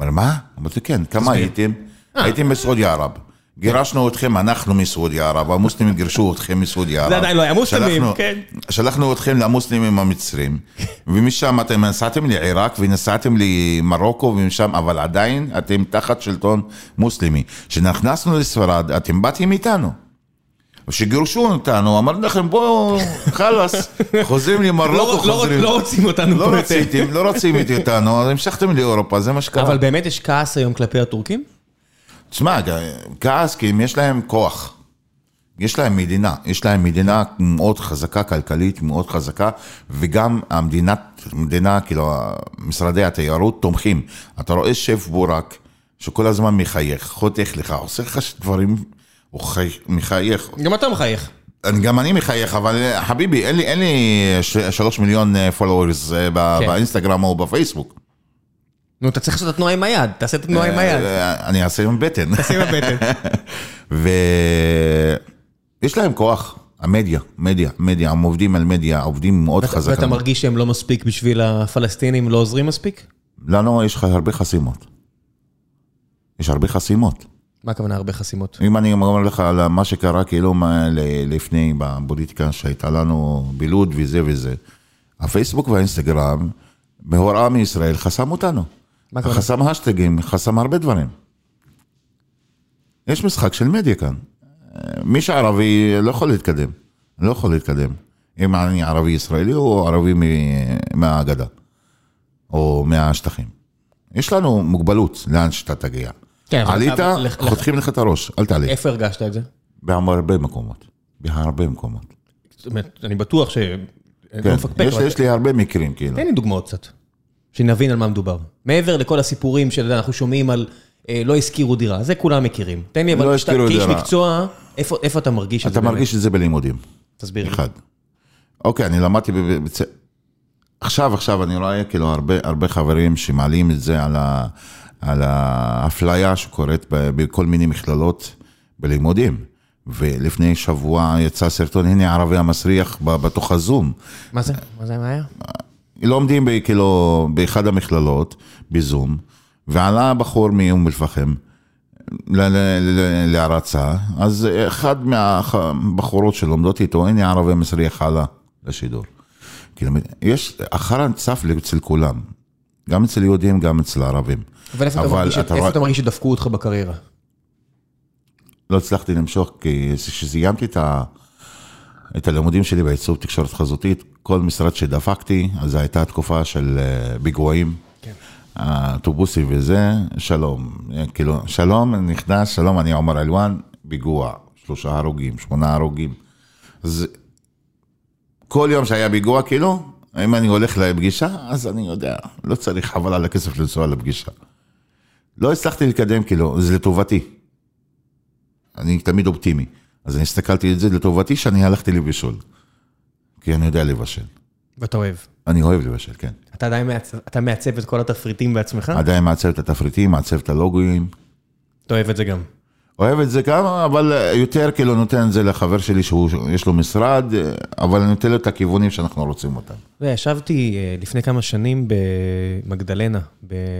אומר, מה? אמרתי, כן, כמה הייתם? הייתם בסעודיה ערב, גירשנו אתכם, אנחנו מסעודיה ערב, המוסלמים גירשו אתכם מסעודיה ערב. זה עדיין לא היה מוסלמים, כן. שלחנו אתכם למוסלמים המצרים, ומשם אתם נסעתם לעיראק ונסעתם למרוקו ומשם, אבל עדיין אתם תחת שלטון מוסלמי. כשנכנסנו לספרד, אתם באתם איתנו. כשגירשו אותנו, אמרנו לכם, בואו, חלאס, חוזרים למרוקו, לא- לא- חוזרים. לא רוצים אותנו פה לא. רציתם, לא רוצים איתנו, אז המשכתם לאירופה, זה מה שקרה. אבל באמת יש כעס היום כלפי הטורקים? תשמע, כעס כי אם יש להם כוח. יש להם מדינה, יש להם מדינה מאוד חזקה, כלכלית מאוד חזקה, וגם המדינה, מדינה, כאילו, משרדי התיירות תומכים. אתה רואה שף בורק, שכל הזמן מחייך, חותך לך, עושה לך דברים, הוא חי, מחייך. גם אתה מחייך. אני- גם אני מחייך, אבל אה, חביבי, אין לי, אין לי שלוש מיליון פולוורס כן. באינסטגרם או בפייסבוק. נו, אתה צריך לעשות את התנועה עם היד, תעשה את התנועה עם היד. אה, אני אעשה עם בטן. תשים בבטן. ויש להם כוח, המדיה, מדיה, מדיה, הם עובדים על מדיה, עובדים מאוד חזק. ואתה מרגיש שהם לא מספיק בשביל הפלסטינים, לא עוזרים מספיק? לנו יש לך הרבה חסימות. יש הרבה חסימות. מה הכוונה הרבה חסימות? אם אני אומר לך על מה שקרה כאילו לפני בפוליטיקה שהייתה לנו בלוד וזה וזה, הפייסבוק והאינסטגרם, בהוראה מישראל, חסם אותנו. חסם השטגים, חסם הרבה דברים. יש משחק של מדיה כאן. מי שערבי לא יכול להתקדם, לא יכול להתקדם. אם אני ערבי ישראלי או ערבי מ- מהגדה, או מהשטחים. יש לנו מוגבלות לאן שאתה תגיע. כן, עלית, חותכים לך את הראש, אל תעלה. איפה הרגשת את זה? בהרבה מקומות. בהרבה מקומות. זאת אומרת, אני בטוח ש... כן, לא אבל- יש לי הרבה מקרים, כאילו. תן לי דוגמאות קצת, שנבין על מה מדובר. מעבר לכל הסיפורים שאנחנו שומעים על אה, לא השכירו דירה, זה כולם מכירים. תן לי, לא אבל השכירו כאיש. מקצוע, איפה איפה אתה מרגיש את זה אתה? מרגיש את זה בלימודים. תסביר לי. אחד. אוקיי, אני למדתי בבית עכשיו, עכשיו אני רואה כאילו הרבה, הרבה חברים שמעלים את זה על, ה, על האפליה שקורית ב- בכל מיני מכללות בלימודים. ולפני שבוע יצא סרטון, הנה הערבי המסריח בתוך הזום. מה זה? מה זה, היה? לומדים ב- כאילו באחד המכללות, בזום, ועלה בחור מאום אל-פחם להרצה, אז אחד מהבחורות שלומדות איתו, הנה הערבי המסריח עלה לשידור. כאילו, יש אחר הצף אצל כולם, גם אצל יהודים, גם אצל ערבים. אבל איפה אתה אבל אתה איפה רואה- אתה מרגיש שדפקו אותך בקריירה? לא הצלחתי למשוך, כי כשסיימתי את, ה... את הלימודים שלי בעיצוב תקשורת חזותית, כל משרד שדפקתי, אז זו הייתה תקופה של אה, פיגועים, כן. האוטובוסים וזה, שלום, אה, כאילו, שלום, נכנס, שלום, אני עומר אלואן, פיגוע, שלושה הרוגים, שמונה הרוגים. אז כל יום שהיה פיגוע, כאילו, אם אני הולך לפגישה, אז אני יודע, לא צריך חבל על הכסף לנסוע לפגישה. לא הצלחתי לקדם, כאילו, זה לטובתי. אני תמיד אופטימי. אז אני הסתכלתי את זה לטובתי שאני הלכתי לבישול. כי אני יודע לבשל. ואתה אוהב. אני אוהב לבשל, כן. אתה עדיין מעצב, אתה מעצב את כל התפריטים בעצמך? עדיין מעצב את התפריטים, מעצב את הלוגויים. אתה אוהב את זה גם. אוהב את זה גם, אבל יותר כאילו נותן את זה לחבר שלי שיש לו משרד, אבל אני נותן לו את הכיוונים שאנחנו רוצים אותם. וישבתי אה, לפני כמה שנים במגדלנה.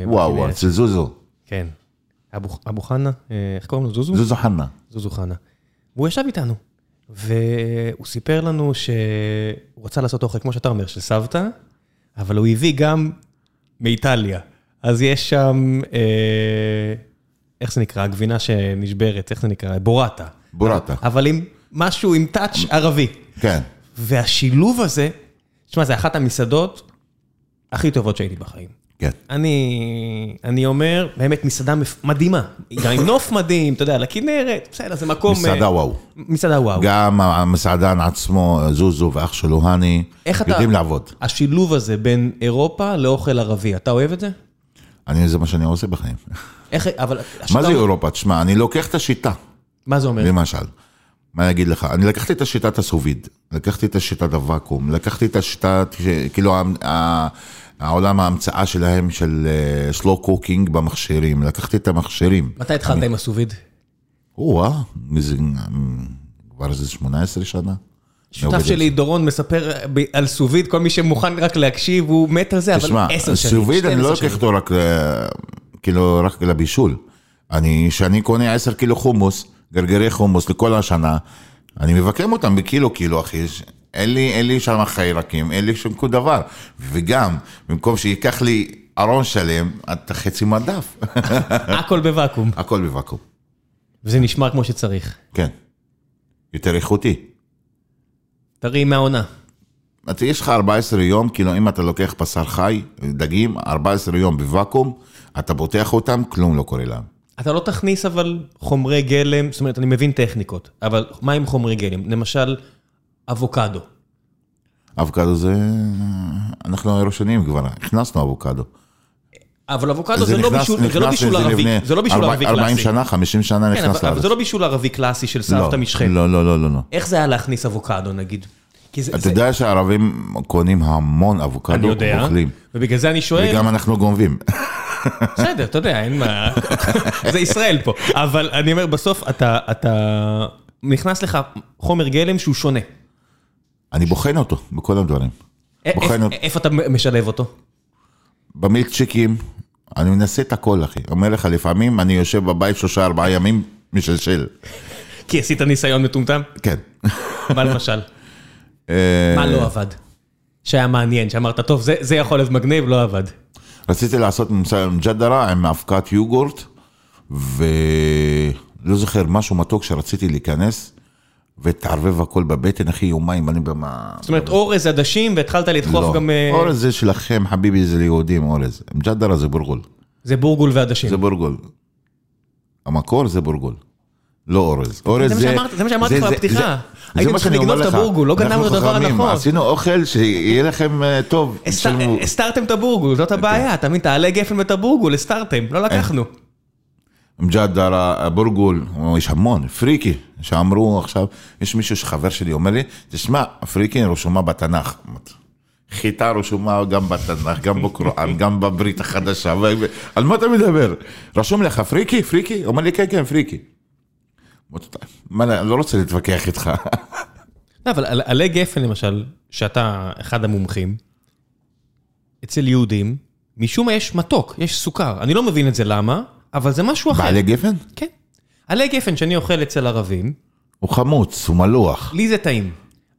וואו, בכנרת. אצל זוזו, כן. אבו, אבו חנה, אה, איך קוראים לו? זוזו? זוזו חנה. זוזו חנה. והוא ישב איתנו, והוא סיפר לנו שהוא רצה לעשות אוכל, כמו שאתה אומר, של סבתא, אבל הוא הביא גם מאיטליה. אז יש שם, אה, איך זה נקרא? הגבינה שנשברת, איך זה נקרא? בורטה. בורטה. אבל עם משהו, עם טאץ' ערבי. כן. והשילוב הזה, תשמע, זה אחת המסעדות הכי טובות שהייתי בחיים. כן. אני, אני אומר, באמת מסעדה מדהימה, גם עם נוף מדהים, אתה יודע, לכנרת, בסדר, זה מקום... מסעדה אה, וואו. מסעדה וואו. גם המסעדן עצמו, זוזו ואח שלו האני. יודעים לעבוד. השילוב הזה בין אירופה לאוכל ערבי, אתה אוהב את זה? אני, זה מה שאני עושה בחיים. איך, אבל... מה זה אירופה? תשמע, אני לוקח את השיטה. מה זה אומר? למשל, מה אני אגיד לך? אני לקחתי את השיטת ה sous vide, לקחתי את השיטת הוואקום, לקחתי את השיטת, כאילו ה- ה- העולם ההמצאה שלהם של slow cooking במכשירים, לקחתי את המכשירים. מתי התחלת עם ה sous vide? או-אה, מזה, כבר איזה 18 שנה. אני שותף שלי, דורון, מספר ב- על סוביד, כל מי שמוכן רק להקשיב, הוא מת על זה, אבל תשמע, עשר שנים, סוביד אני 12 לא. לוקח אותו רק, אה, כאילו, רק לבישול. אני, כשאני קונה 10 קילו חומוס, גרגרי חומוס לכל השנה, אני מבקם אותם בקילו קילו, אחי. אין לי, אין לי שם חיירקים, אין לי שום כל דבר. וגם, במקום שייקח לי ארון שלם, אתה חצי מדף. הכל בוואקום. הכל בוואקום, וזה נשמר כמו שצריך. כן. יותר איכותי. טרי מהעונה. אתה, יש לך 14 יום, כאילו אם אתה לוקח בשר חי, דגים, 14 יום בוואקום, אתה פותח אותם, כלום לא קורה להם. אתה לא תכניס אבל חומרי גלם, זאת אומרת, אני מבין טכניקות, אבל מה עם חומרי גלם? למשל, אבוקדו. אבוקדו זה... אנחנו הראשונים כבר, הכנסנו אבוקדו. אבל אבוקדו זה לא בישול זה לא בישול ערבי, לפני זה לא בישול ערבי 40 קלאסי. שנה, 50 שנה כן, נכנס אבל- אבל לארץ. זה לא בישול ערבי קלאסי של סבתא לא, משכם. לא, לא, לא, לא, לא. איך זה היה להכניס אבוקדו נגיד? זה- אתה זה- יודע שהערבים קונים המון אני אבוקדו, יודע, ואוכלים. ובגלל זה אני שואל, וגם אנחנו גונבים. בסדר, אתה יודע, אין מה, זה ישראל פה, אבל אני אומר, בסוף אתה, אתה, נכנס לך חומר גלם שהוא שונה. אני בוחן אותו בכל הדברים. א- בוחן איפה- אותו. איפה אתה משלב אותו? במילקשיקים, אני מנסה את הכל, אחי. אומר לך, לפעמים אני יושב בבית שלושה, ארבעה ימים, משלשל. כי עשית ניסיון מטומטם? כן. מה למשל? אה, מה לא עבד? שהיה מעניין, שאמרת, טוב, זה יכול להיות מגניב, לא עבד. רציתי לעשות מג'דרה עם אבקת יוגורט, ולא זוכר, משהו מתוק שרציתי להיכנס, ותערבב הכל בבטן, אחי, יומיים, אני במה... זאת אומרת, אורז עדשים, והתחלת לדחוף לא, גם... אה, אורז זה שלכם, חביבי, זה ליהודים, אורז. מג'דרה זה בורגול. זה בורגול ועדשים. זה בורגול. המקור זה בורגול. לא אורז. אורז זה זה מה שאמרתי לך בפתיחה. הייתם צריכים לגנוב את. הבורגול, לא גנבנו את הדבר הנכון. עשינו אוכל שיהיה לכם אה, טוב. הסתרתם את הבורגול, זאת הבעיה, אתה מבין, תעלה גפן ואת הבורגול, הסתרתם, לא לקחנו. מג'דרה, בורגול, או, יש המון, פריקי, שאמרו עכשיו, יש מישהו שחבר שלי אומר לי, תשמע, פריקי רשומה בתנ"ך. חיטה רשומה גם בתנ"ך, גם בקוראן, גם בברית החדשה, על מה אתה מדבר? רשום לך פריקי? פריקי? אומר לי, כן, כן, פריקי. אמרתי, "טוב, מה, אני לא רוצה להתווכח איתך. לא, אבל על- עלי גפן למשל, שאתה אחד המומחים, אצל יהודים, משום מה יש מתוק, יש סוכר. אני לא מבין את זה למה, אבל זה משהו אחר. בעלי גפן? כן. עלי גפן שאני אוכל אצל ערבים, הוא חמוץ, הוא מלוח. לי זה טעים.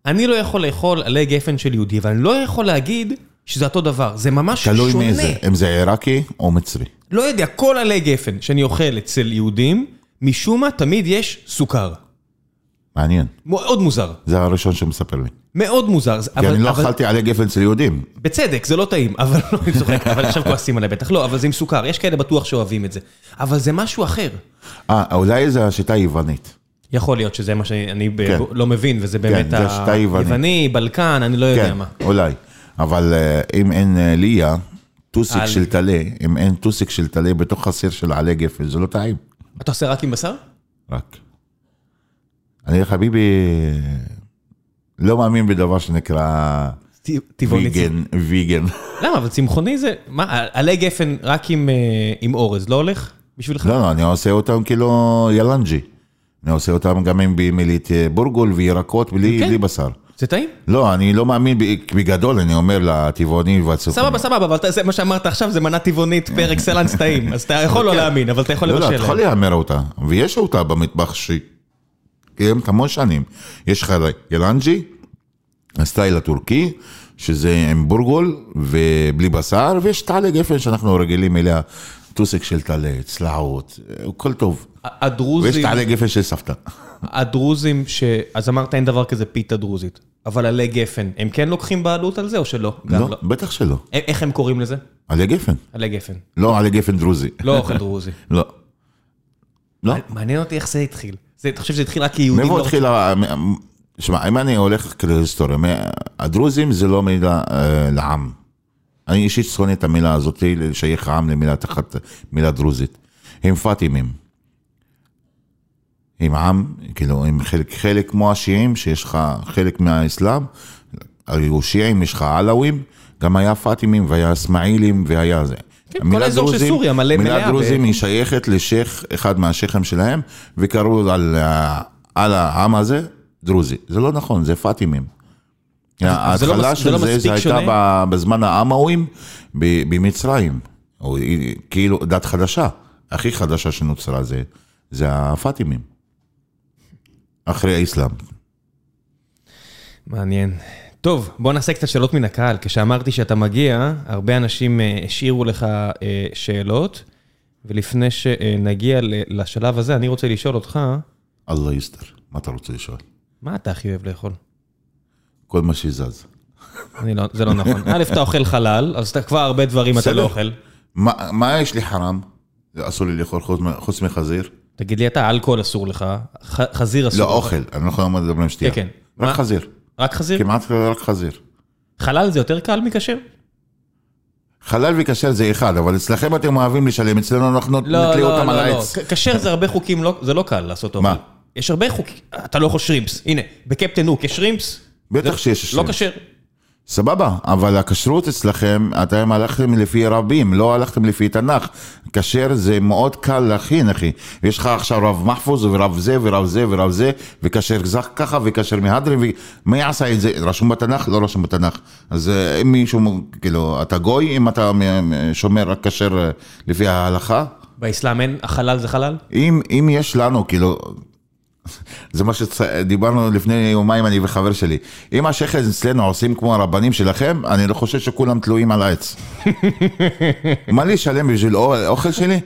אני לא יכול לאכול עלי גפן של יהודי, אבל אני לא יכול להגיד שזה אותו דבר. זה ממש תלוי שונה. מאיזה, אם זה עיראקי או מצרי. לא יודע, כל עלי גפן שאני אוכל אצל יהודים, משום מה תמיד יש סוכר. מעניין. מאוד מוזר. זה הראשון שמספר לי. מאוד מוזר. כי אני לא אכלתי עלי גפן אצל יהודים. בצדק, זה לא טעים, אבל לא, אני צוחק, אבל עכשיו כועסים עליי בטח. לא, אבל זה עם סוכר, יש כאלה בטוח שאוהבים את זה. אבל זה משהו אחר. אה, אולי זה השיטה היוונית. יכול להיות שזה מה שאני ב- כן. לא מבין, וזה באמת זה השיטה היוונית. היווני, בלקן, אני לא יודע כן, מה. אולי. אבל אה, אם אין אה, ליה, טוסיק על- של טלה, אם אין טוסיק של טלה בתוך הסיר של עלי גפן, זה לא טעים. אתה עושה רק עם בשר? רק. אני חביבי לא מאמין בדבר שנקרא. ויגן, ויגן. למה? אבל צמחוני זה... מה, עלי גפן רק עם, אה, עם אורז, לא הולך בשבילך? לא, לא, אני עושה אותם כאילו ילנג'י. אני עושה אותם גם עם במילית אה, בורגול וירקות בלי כן. בלי בשר. זה טעים? לא, אני לא מאמין, בגדול, אני אומר לטבעונים והצופים. סבבה, סבבה, אבל זה מה שאמרת עכשיו, זה מנה טבעונית פר אקסלנס טעים. אז אתה יכול לא להאמין, אבל אתה יכול לא, לא, לבשל. אתה יכול להמר אותה, ויש אותה במטבח שקיימת המון שנים. יש לך ילנג'י, הסטייל הטורקי, שזה עם בורגול ובלי בשר, ויש טלה גפן שאנחנו רגילים אליה, טוסיק של טלה, צלעות, הכל טוב. ויש הדרוזים, טלה גפן של סבתא. הדרוזים ש... אז אמרת אין דבר כזה פיתה דרוזית, אבל עלי גפן, הם כן לוקחים בעלות על זה או שלא? לא, לא. בטח שלא. איך הם קוראים לזה? עלי גפן. עלי גפן. לא עלי גפן דרוזי. לא אוכל דרוזי. לא. לא. מעניין אותי איך זה התחיל. זה- אתה חושב שזה התחיל רק כי יהודים מאיפה לא... התחיל. שמע, אם אני הולך כאילו להיסטוריה, הדרוזים זה לא מילה אה, לעם. אני אישית שונא את המילה הזאת, לשייך עם למילה תחת מילה דרוזית. הם פאטימים. עם עם, כאילו, הם חלק, חלק כמו השיעים, שיש לך חלק מהאסלאם, היו שיעים, יש לך עלאווים, גם היה פאטימים והיה אסמאעילים והיה זה. כן, כל האזור של סוריה מלא- מלאה מילה דרוזים היא שייכת לשייח, אחד מהשייחים שלהם, וקראו על, ה- על העם הזה דרוזי. זה לא נכון, זה פאטימים. לא ההתחלה זה של לא זה, מספיק זה הייתה שונה? בזמן העמאווים במצרים. או כאילו דת חדשה, הכי חדשה שנוצרה זה, זה הפאטימים. אחרי האסלאם. מעניין. טוב, בוא נעשה קצת שאלות מן הקהל. כשאמרתי שאתה מגיע, הרבה אנשים אה, השאירו לך אה, שאלות, ולפני שנגיע לשלב הזה, אני רוצה לשאול אותך, אללה יסתר, מה אתה רוצה לשאול? מה אתה הכי אוהב לאכול? כל מה שזז. אני לא, זה לא נכון. א', אתה אוכל חלל, אז אתה כבר הרבה דברים אתה לא אוכל. מה, מה יש לי חרם? אסור לי לאכול חוץ מחזיר? תגיד לי אתה, אלכוהול אסור לך, חזיר אסור לא, לך. אוכל, אני לא יכול לעמוד לדבר עם שתייה. כן, כן. רק? חזיר, רק חזיר? כמעט רק חזיר. חלל זה יותר קל מכשר? חלל וכשר זה אחד, אבל אצלכם אתם אוהבים לשלם, אצלנו אנחנו לא, נתלה לא, אותם על לא, לא. העץ. כ- כשר זה הרבה חוקים, לא- זה לא קל לעשות אוכל. מה? יש הרבה חוקים, אתה לא אוכל שרימפס. הנה, בקפטן הוק יש שרימפס? בטח שיש לא שרימפס. כשר. סבבה, אבל הכשרות אצלכם, אתם הלכתם לפי רבים, לא הלכתם לפי תנ"ך. כשר זה מאוד קל להכין, אחי. יש לך עכשיו רב מחפוז ורב זה ורב זה ורב זה, וכשר זך ככה וכשר מהדרין, ומי עשה את זה? רשום בתנ"ך? לא רשום בתנ"ך. אז אה, אם מישהו, כאילו, אתה גוי, אם אתה שומר רק כשר אה, לפי ההלכה, באסלאם אין, החלל זה חלל? אם, אם יש לנו, כאילו, זה מה שדיברנו לפני יומיים, אני וחבר שלי. אם השייח'ים אצלנו עושים כמו הרבנים שלכם, אני לא חושב שכולם תלויים על העץ. מה לי לשלם בשביל אוכל שלי?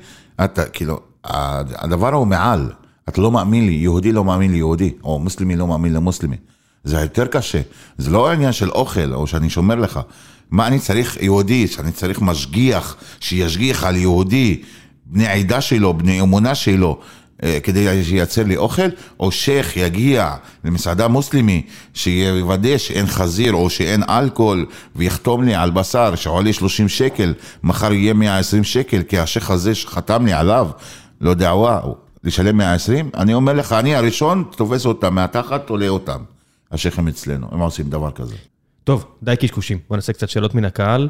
אתה, כאילו, הדבר הוא מעל. אתה לא מאמין לי, יהודי לא מאמין ליהודי, או מוסלמי לא מאמין למוסלמי. זה יותר קשה. זה לא עניין של אוכל, או שאני שומר לך. מה אני צריך יהודי, שאני צריך משגיח, שישגיח על יהודי, בני עדה שלו, בני אמונה שלו, כדי שייצר לי אוכל, או שייח יגיע למסעדה מוסלמי, שיוודא שאין חזיר או שאין אלכוהול, ויחתום לי על בשר שעולה 30 שקל, מחר יהיה 120 שקל, כי השייח הזה שחתם לי עליו, לא יודע, וואו, לשלם 120? אני אומר לך, אני הראשון, תופס אותם מהתחת, תולה אותם. השייחים אצלנו, הם עושים דבר כזה. טוב, די קשקושים. בוא נעשה קצת שאלות מן הקהל.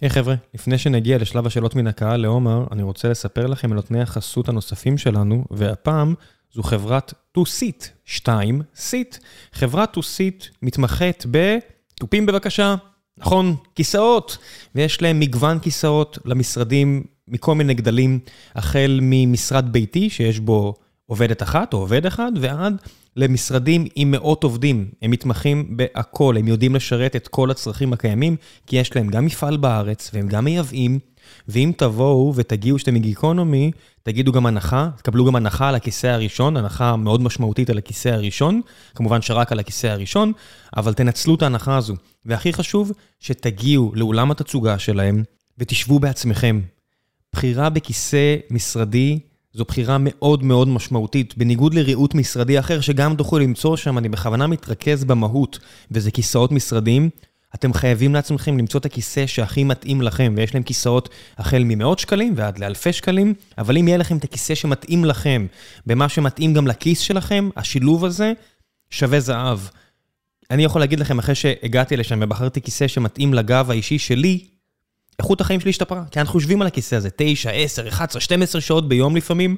היי חבר'ה, לפני שנגיע לשלב השאלות מן הקהל לעומר, אני רוצה לספר לכם על נותני החסות הנוספים שלנו, והפעם זו חברת 2-Seat, 2 Seat. חברת 2-Seat מתמחת בתופים בבקשה, נכון, כיסאות, ויש להם מגוון כיסאות למשרדים מכל מיני גדלים, החל ממשרד ביתי שיש בו עובדת אחת או עובד אחד, ועד למשרדים עם מאות עובדים. הם מתמחים בהכל, הם יודעים לשרת את כל הצרכים הקיימים, כי יש להם גם מפעל בארץ, והם גם מייבאים. ואם תבואו ותגיעו שאתם מגיקונומי, תגידו גם הנחה, תקבלו גם הנחה על הכיסא הראשון, הנחה מאוד משמעותית על הכיסא הראשון, כמובן שרק על הכיסא הראשון, אבל תנצלו את ההנחה הזו. והכי חשוב, שתגיעו לאולם התצוגה שלהם ותשבו בעצמכם. בחירה בכיסא משרדי זו בחירה מאוד מאוד משמעותית, בניגוד לריהוט משרדי אחר שגם תוכלו למצוא שם, אני בכוונה מתרכז במהות, וזה כיסאות משרדיים. אתם חייבים לעצמכם למצוא את הכיסא שהכי מתאים לכם, ויש להם כיסאות החל ממאות שקלים ועד לאלפי שקלים, אבל אם יהיה לכם את הכיסא שמתאים לכם, במה שמתאים גם לכיס שלכם, השילוב הזה שווה זהב. אני יכול להגיד לכם, אחרי שהגעתי לשם ובחרתי כיסא שמתאים לגב האישי שלי, איכות החיים שלי השתפרה, כי אנחנו יושבים על הכיסא הזה 9, 10, 11, 12 שעות ביום לפעמים,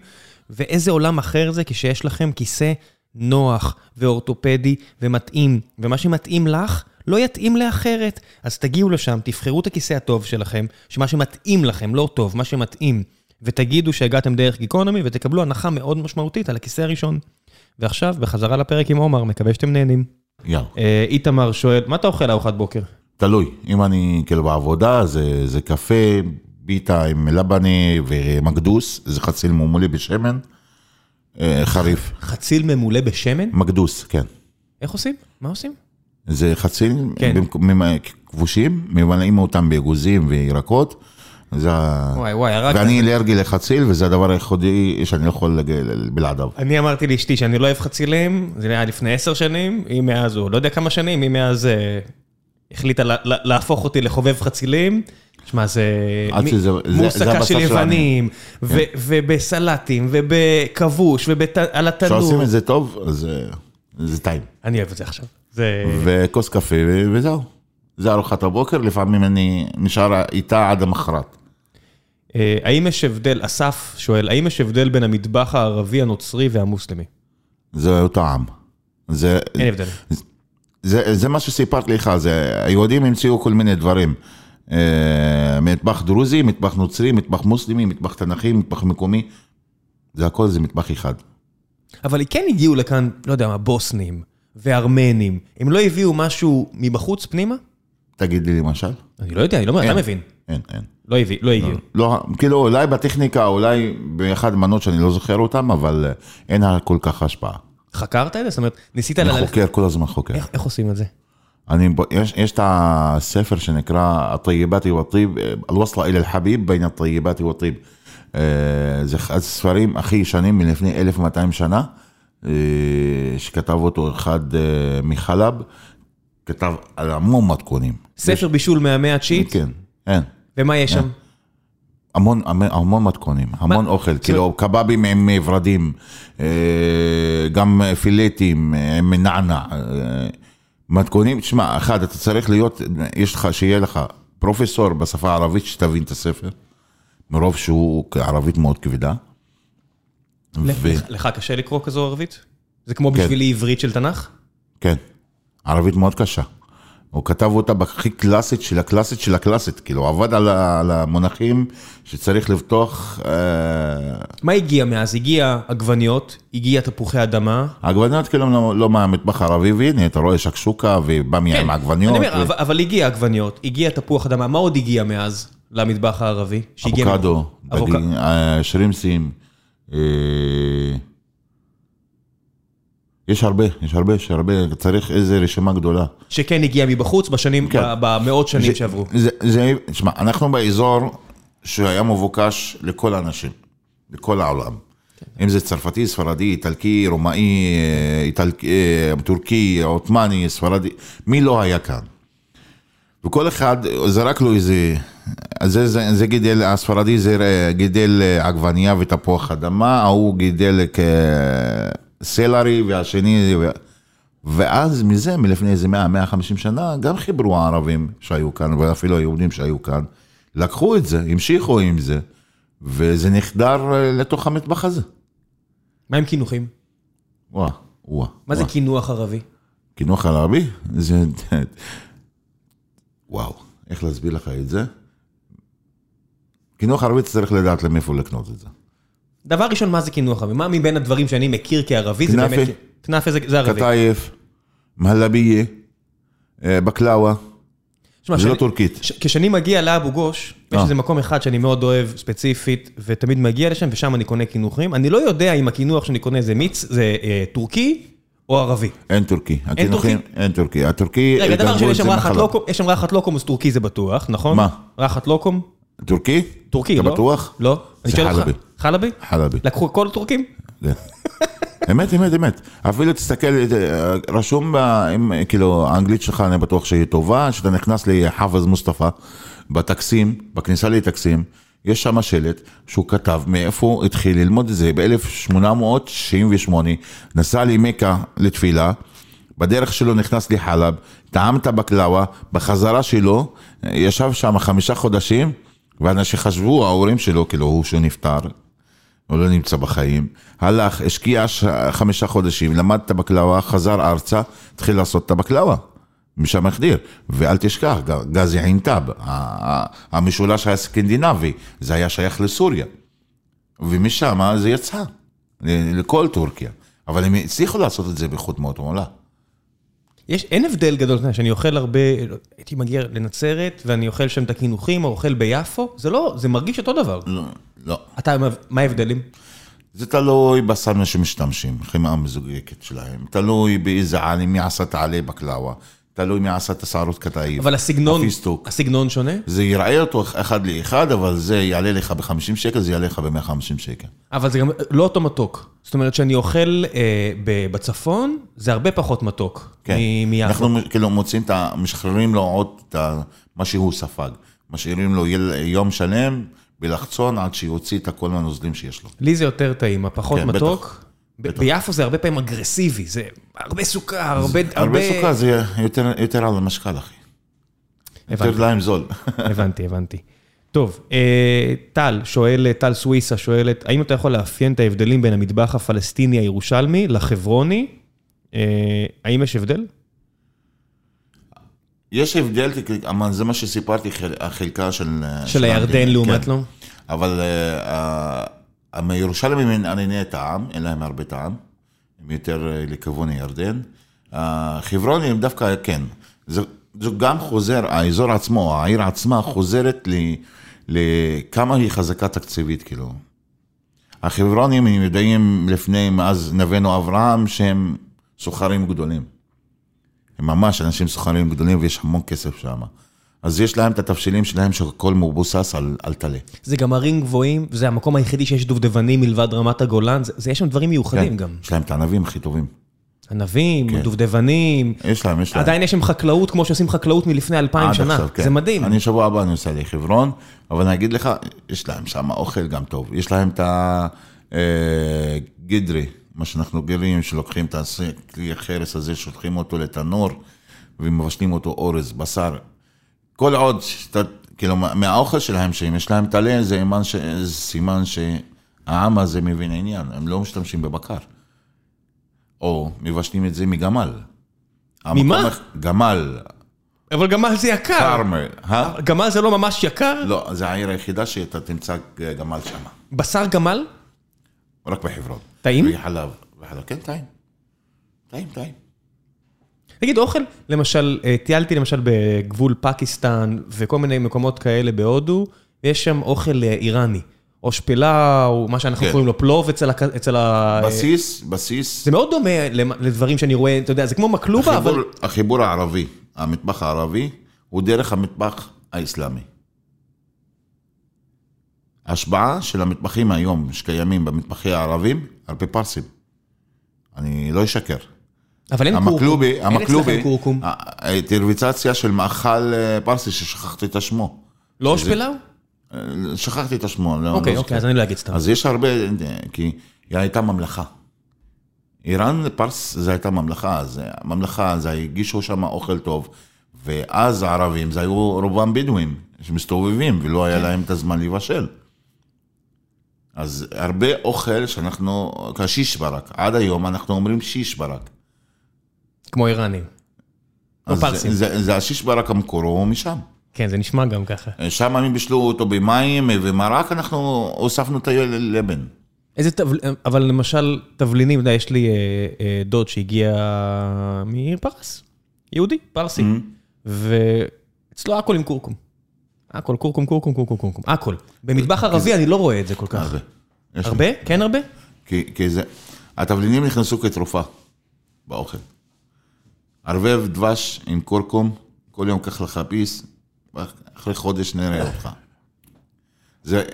ואיזה עולם אחר זה כשיש לכם כיסא נוח ואורתופדי ומתאים, ומה שמתאים לך לא יתאים לאחרת. אז תגיעו לשם, תבחרו את הכיסא הטוב שלכם, שמה שמתאים לכם, לא טוב, מה שמתאים, ותגידו שהגעתם דרך גיקונומי ותקבלו הנחה מאוד משמעותית על הכיסא הראשון. ועכשיו, בחזרה לפרק עם עומר, מקווה שאתם נהנים. יאללה. אה, איתמר שואל, מה אתה אוכל לארוחת בוקר? תלוי, אם אני כאילו בעבודה, זה, זה קפה, ביטה עם לבני ומקדוס, זה חציל ממולא בשמן, אה, חריף. חציל ממולא בשמן? מקדוס, כן. איך עושים? מה עושים? זה חציל כן. במקום- כבושים, ממלאים אותם באגוזים וירקות. זה ה... וואי וואי, הרגת. ואני אלרגי לחציל, וזה הדבר היחידי שאני לא יכול בלעדיו. אני אמרתי לאשתי שאני לא אוהב חצילים, זה היה לפני עשר שנים, היא מאז, או לא יודע כמה שנים, היא מאז אה, החליטה לה- לה- להפוך אותי לחובב חצילים. שמע, זה מוסקה של. יוונים, ו- ובסלטים, ובכבוש, ועל התנור. כשעושים את זה טוב, אז זה- זה טעים. אני אוהב את זה עכשיו. וכוס קפה וזהו. זה ארוחת הבוקר, לפעמים אני נשאר איתה עד המחרת. אה, האם יש הבדל, אסף שואל, האם יש הבדל בין המטבח הערבי, הנוצרי והמוסלמי? זה אותו עם. זה, אין הבדל. זה, זה מה שסיפרתי לך, זה, היהודים המציאו כל מיני דברים. אה, מטבח דרוזי, מטבח נוצרי, מטבח מוסלמי, מטבח תנכי, מטבח מקומי. זה הכל זה מטבח אחד. אבל כן הגיעו לכאן, לא יודע מה, בוסנים וארמנים. הם לא הביאו משהו מבחוץ פנימה? תגיד לי למשל. אני לא יודע, אני לא אומר, אתה אין. מבין. אין, אין. לא הביא- לא הגיעו. לא, כאילו אולי בטכניקה, אולי באחד המנות שאני לא זוכר אותם, אבל אה, אין כל כך השפעה. חקרת את זה? זאת אומרת, ניסית אני ללכת... חוקר, כל הזמן חוקר. איך איך עושים את זה? אני, יש, יש את הספר שנקרא הטייבתי והטיב, אל-ווסלה אל אל-חביב בין הטייבתי והטיב. אה, זה אחד הספרים הכי ישנים מלפני 1200 שנה, אה, שכתב אותו אחד אה, מחלב, כתב על המון מתכונים. ספר בישול מהמאה התשיעית? כן, אין. ומה יש שם? המון, המון, המון מתכונים, המון אוכל, כאילו קבבים עם ורדים, אה, גם פילטים אה, עם נענע, אה, מתכונים, תשמע, אחד, אתה צריך להיות, יש לך, שיהיה לך פרופסור בשפה הערבית שתבין את הספר, מרוב שהוא ערבית מאוד כבדה. ו- לך קשה לקרוא כזו ערבית? זה כמו כן. בשבילי עברית של תנ"ך? כן, ערבית מאוד קשה. הוא כתב אותה בהכי קלאסית של הקלאסית של הקלאסית, כאילו, עבד על, ה- על המונחים שצריך לפתוח... אה, מה הגיע מאז? הגיע עגבניות, הגיע תפוחי אדמה. העגבניות כאילו לא, לא מהמטבח הערבי, והנה אתה רואה שקשוקה עם העגבניות. כן. אני אומר, ו- אבל- אבל הגיע עגבניות, הגיע תפוח אדמה, מה עוד הגיע מאז למטבח הערבי? אבוקדו, אבוק- אה, שרימסים. אה, יש הרבה, יש הרבה, יש הרבה, צריך איזה רשימה גדולה. שכן הגיע מבחוץ בשנים, כן. במאות שנים זה- שעברו. זה, זה, תשמע, אנחנו באזור שהיה מבוקש לכל האנשים, לכל העולם. כן. אם זה צרפתי, ספרדי, איטלקי, רומאי, אה, איטלקי, אה, טורקי, עות'מאני, ספרדי, מי לא היה כאן? וכל אחד זרק לו איזה, זה, זה, זה גידל, הספרדי זה גידל אה, עגבנייה ותפוח אדמה, ההוא גידל אה, סלרי והשני, ואז מזה, מלפני איזה 100-150 שנה, גם חיברו הערבים שהיו כאן, ואפילו היהודים שהיו כאן, לקחו את זה, המשיכו עם זה, וזה נחדר אה, לתוך המטבח הזה. מה עם קינוחים? וואו, וואו. מה זה וואו. קינוח ערבי? קינוח ערבי? זה... וואו, איך להסביר לך את זה? קינוח ערבי צריך לדעת למאיפה לקנות את זה. דבר ראשון, מה זה קינוח ערבי? מה מבין הדברים שאני מכיר כערבי זה כנאפה. באמת... כנאפה זה זה ערבי. קטייף, מהלביה, אה, בקלאווה, תשמע, זה לא שאני- טורקית. ש- כשאני מגיע לאבו גוש, יש אה. איזה מקום אחד שאני מאוד אוהב ספציפית, ותמיד מגיע לשם, ושם אני קונה קינוחים. אני לא יודע אם הקינוח שאני קונה זה מיץ, זה אה, טורקי או ערבי. אין טורקי. הקינוחים- אין טורקי. הטורקי, רגע, דבר גנבו ראשון, יש שם רחת. לוקום, אז טורקי זה בטוח, נכון? מה? רחת לוקום? טורקי? טורקי, אתה לא? בטוח? לא. אני זה שואל אותך- חלבי. חלבי? לקחו כל הטורקים? כן. אמת, אמת, אמת. אפילו תסתכל, אה, רשום, כאילו, האנגלית שלך אני בטוח שהיא טובה, שאתה נכנס לחאפז מוסטפא, בטקסים, בכניסה לטקסים, יש שם שלט שהוא כתב מאיפה הוא התחיל ללמוד את זה, ב-1898, נסע למכה לתפילה, בדרך שלו נכנס לחלב, טעם את הבקלאווה, בחזרה שלו, אה, ישב שם חמישה חודשים, ואנשים חשבו, ההורים שלו, כאילו, הוא שהוא נפטר, הוא לא נמצא בחיים, הלך, השקיע חמישה חודשים, למד את הבקלאווה, חזר ארצה, התחיל לעשות את הבקלאווה. משם החדיר, ואל תשכח, גזי עינטב, המשולש הסקנדינבי, זה היה שייך לסוריה. ומשם זה יצא, לכל טורקיה. אבל הם הצליחו לעשות את זה באיכות מאוד מעולה. יש, אין הבדל גדול, אתה יודע, שאני אוכל הרבה, הייתי מגיע לנצרת, ואני אוכל שם את הקינוחים, או אוכל ביפו, זה לא, זה מרגיש אותו דבר. לא, לא. אתה, מה ההבדלים? זה תלוי בסם שמשתמשים, חמאה מזוגגת שלהם, תלוי באיזה עלים, מי עשה את העלי בקלאווה, תלוי מי עשה את השערות קטעיב. אבל הסגנון, הפיסטוק. הסגנון שונה? זה יראה אותו אחד לאחד, אבל זה יעלה לך ב-50 שקל, זה יעלה לך ב-150 שקל. אבל זה גם לא אותו מתוק. זאת אומרת, שאני אוכל אה, ב- בצפון, זה הרבה פחות מתוק כן. מיפו. אנחנו כאילו מוצאים את ה... משחררים לו עוד את ה... מה שהוא ספג. משאירים לו יל... יום שלם בלחצון עד שיוציא את כל הנוזלים שיש לו. לי זה יותר טעים, הפחות כן, מתוק. ב- ביפו זה הרבה פעמים אגרסיבי, זה הרבה סוכר, הרבה... הרבה סוכר זה יותר, יותר על המשקל, אחי. יותר הבנתי. להם זול. הבנתי, הבנתי. טוב, אה, טל שואל, טל סוויסה שואלת, האם אתה יכול לאפיין את ההבדלים בין המטבח הפלסטיני הירושלמי לחברוני? אה, האם יש הבדל? יש הבדל, אבל זה מה שסיפרתי, חל- החלקה של... של הירדן לעומת כן. לא? אבל אה, הירושלמים הם ענייני טעם, אין להם הרבה טעם. הם יותר אה, לכיוון הירדן. חברון הם דווקא, כן, זה, זה גם חוזר, האזור עצמו, העיר עצמה חוזרת ל, לכמה היא חזקה תקציבית, כאילו. החברונים הם יודעים לפני, מאז נבינו אברהם, שהם סוחרים גדולים. הם ממש אנשים סוחרים גדולים ויש המון כסף שם. אז יש להם את התבשילים שלהם שהכל מבוסס על, על טלה. זה גם ערים גבוהים, זה המקום היחידי שיש דובדבנים מלבד רמת הגולן, זה, זה יש שם דברים מיוחדים כן, גם. יש להם את הענבים הכי טובים. ענבים, כן. דובדבנים. יש להם, יש להם. עדיין יש שם חקלאות כמו שעושים חקלאות מלפני אלפיים שנה, עכשיו, כן. זה מדהים. אני שבוע הבא אני נוסע לחברון, אבל אני אגיד לך, יש להם שם אוכל גם טוב. יש להם את הגדרי, אה, מה שאנחנו גרים, שלוקחים את הכלי החרס הזה, שולחים אותו לתנור ומבשלים אותו אורז, בשר. כל עוד, שאתה, כאילו, מהאוכל שלהם, שאם יש להם טלה, זה ש... סימן שהעם הזה מבין עניין, הם לא משתמשים בבקר. או מבשלים את זה מגמל. ממה? גמל. אבל גמל זה יקר. פארמר. גמל זה לא ממש יקר? לא, זה העיר היחידה שאתה תמצא גמל שם. בשר גמל? רק בחברון. טעים? וחלב. וחלב, כן, טעים. טעים, טעים. תגיד, אוכל, למשל, אה, טיילתי למשל בגבול פקיסטן וכל מיני מקומות כאלה בהודו, ויש שם אוכל אה, איראני. או שפלה, או מה שאנחנו כן. קוראים לו פלוב אצל ה... בסיס, בסיס. זה מאוד דומה לדברים שאני רואה, אתה יודע, זה כמו מקלובה, אבל... החיבור הערבי, המטבח הערבי, הוא דרך המטבח האסלאמי. ההשפעה של המטבחים היום שקיימים במטבחי הערבים, על פי פרסים. אני לא אשקר. אבל אין קורקום, אין אצלכם קורקום. האינטרוויצציה של מאכל אה, פרסי ששכחתי את השמו. לא שפלאו? שכחתי את השמו. לא, אוקיי, אוקיי, אז אני לא אגיד סתם. אז יש הרבה, כי היא הייתה ממלכה. איראן, פרס, זה הייתה ממלכה, אז ממלכה, אז הגישו שם אוכל טוב, ואז הערבים, זה היו רובם בדואים, שמסתובבים, ולא היה כן. להם את הזמן לבשל. אז הרבה אוכל שאנחנו, כשיש ברק, עד היום אנחנו אומרים שיש ברק. כמו איראנים. או פרסים. זה, זה השיש ברק המקורו משם. כן, זה נשמע גם ככה. שם הם בישלו אותו במים ומרק, אנחנו הוספנו את הלבן. איזה תבל... אבל למשל, תבלינים, אתה יש לי אה, אה, דוד שהגיע מפרס, יהודי, פרסי, mm-hmm. ואצלו הכל עם קורקום. הכל, קורקום, קורקום, קורקום, קורקום, הכל. במטבח ערבי אני לא רואה את זה כל כך. הרבה. הרבה? כן הרבה? כי זה... התבלינים נכנסו כתרופה באוכל. ערבב דבש עם קורקום, כל יום קח לך פיס, אחרי חודש נראה אותך. זה,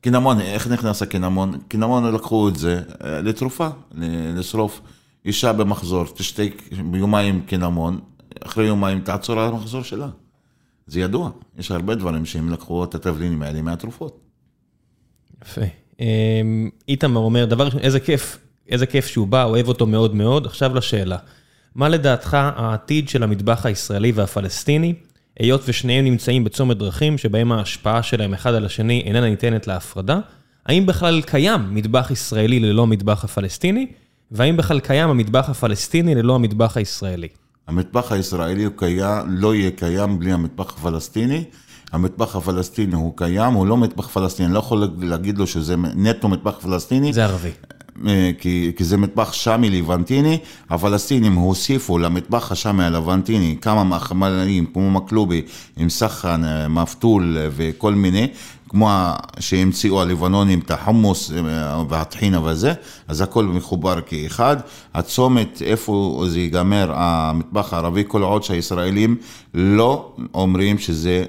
קינמון, איך נכנס הקינמון? קינמון לקחו את זה אה, לתרופה, לשרוף. אישה במחזור, תשתה ביומיים קינמון, אחרי יומיים תעצור על המחזור שלה. זה ידוע, יש הרבה דברים שהם לקחו את התבלינים האלה מהתרופות. יפה. אמ, איתמר אומר, דבר ראשון, איזה כיף, איזה כיף שהוא בא, אוהב אותו מאוד מאוד. עכשיו לשאלה, מה לדעתך העתיד של המטבח הישראלי והפלסטיני? היות ושניהם נמצאים בצומת דרכים שבהם ההשפעה שלהם אחד על השני איננה ניתנת להפרדה, האם בכלל קיים מטבח ישראלי ללא המטבח הפלסטיני, והאם בכלל קיים המטבח הפלסטיני ללא המטבח הישראלי? המטבח הישראלי הוא קיים, לא יהיה קיים בלי המטבח הפלסטיני. המטבח הפלסטיני הוא קיים, הוא לא מטבח פלסטיני, אני לא יכול להגיד לו שזה נטו מטבח פלסטיני. זה ערבי. אה, כי, כי זה מטבח שמי לבנטיני, הפלסטינים הוסיפו למטבח השמי הלבנטיני כמה מהחמלים כמו מקלובי עם סחן, אה, מפתול אה, וכל מיני, כמו שהמציאו הלבנונים את החומוס והטחינה וזה, אז הכל מחובר כאחד. הצומת, איפה זה ייגמר, המטבח הערבי, כל עוד שהישראלים לא אומרים שזה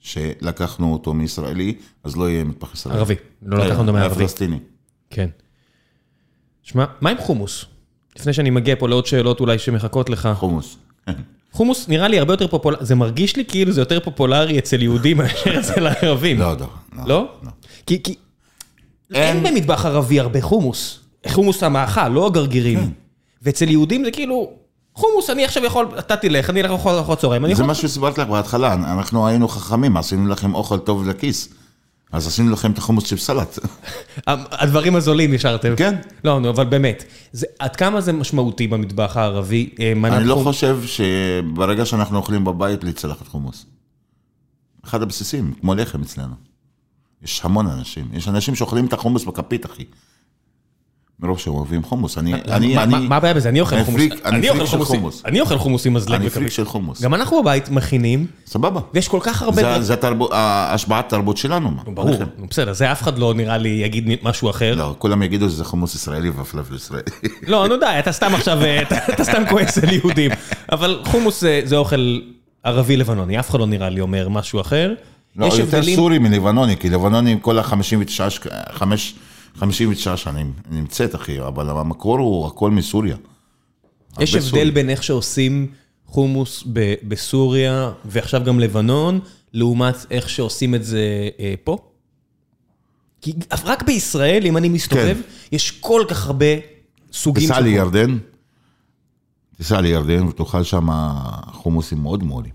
שלקחנו אותו מישראלי, אז לא יהיה מטבח ישראלי. ערבי, לא לקחנו אותו מערבי. פלסטיני. כן. שמע, מה עם חומוס? לפני שאני מגיע פה לעוד שאלות אולי שמחכות לך. חומוס. חומוס נראה לי הרבה יותר פופולרי, זה מרגיש לי כאילו זה יותר פופולרי אצל יהודים מאשר אצל הערבים. לא, לא. לא? לא? כי אין במטבח ערבי הרבה חומוס. חומוס המאכל, לא הגרגירים. כן. ואצל יהודים זה כאילו, חומוס, אני עכשיו יכול, אתה תלך, אני אלך לאכול ארוחת צהריים. זה מה שסיפרתי לך בהתחלה, אנחנו היינו חכמים, עשינו לכם אוכל טוב לכיס. אז עשינו לכם את החומוס צ'יפ סלט. הדברים הזולים השארתם. כן. לא, נו, אבל באמת, זה, עד כמה זה משמעותי במטבח הערבי? אה, אני לא חושב שברגע שאנחנו אוכלים בבית, בלי צלחת חומוס. אחד הבסיסים, כמו לחם אצלנו. יש המון אנשים. יש אנשים שאוכלים את החומוס בכפית, אחי. מרוב שהם אוהבים חומוס. אני, אני, אני, מה- הבעיה בזה? אני אוכל חומוס. אני פריק של חומוס. אני אוכל חומוס עם מזלג אני פריק. של חומוס. גם אנחנו בבית מכינים, סבבה. ויש כל כך הרבה... זה, השפעת תרבות שלנו. מה? ברור, בסדר, זה אף אחד לא נראה לי יגיד משהו אחר. לא, כולם יגידו שזה חומוס ישראלי והפלאפל ישראלי. לא, נו די, אתה סתם עכשיו, אה, אתה סתם כועס על יהודים. אבל חומוס זה- אוכל ערבי לבנוני, אף אחד לא נראה לי אומר משהו אחר. לא, יותר סורי מלבנוני, כי לבנוני כל ה-59 שק- חמש- 59 שנים נמצאת, אחי, אבל המקור הוא הכל מסוריה. יש הבדל סורי. בין איך שעושים חומוס ב- בסוריה, ועכשיו גם לבנון, לעומת איך שעושים את זה אה, פה? כי רק בישראל, אם אני מסתובב, יש כל כך הרבה סוגים תיסע של חומוס. לירדן, תיסע לירדן ותאכל שם חומוסים מאוד מעולים.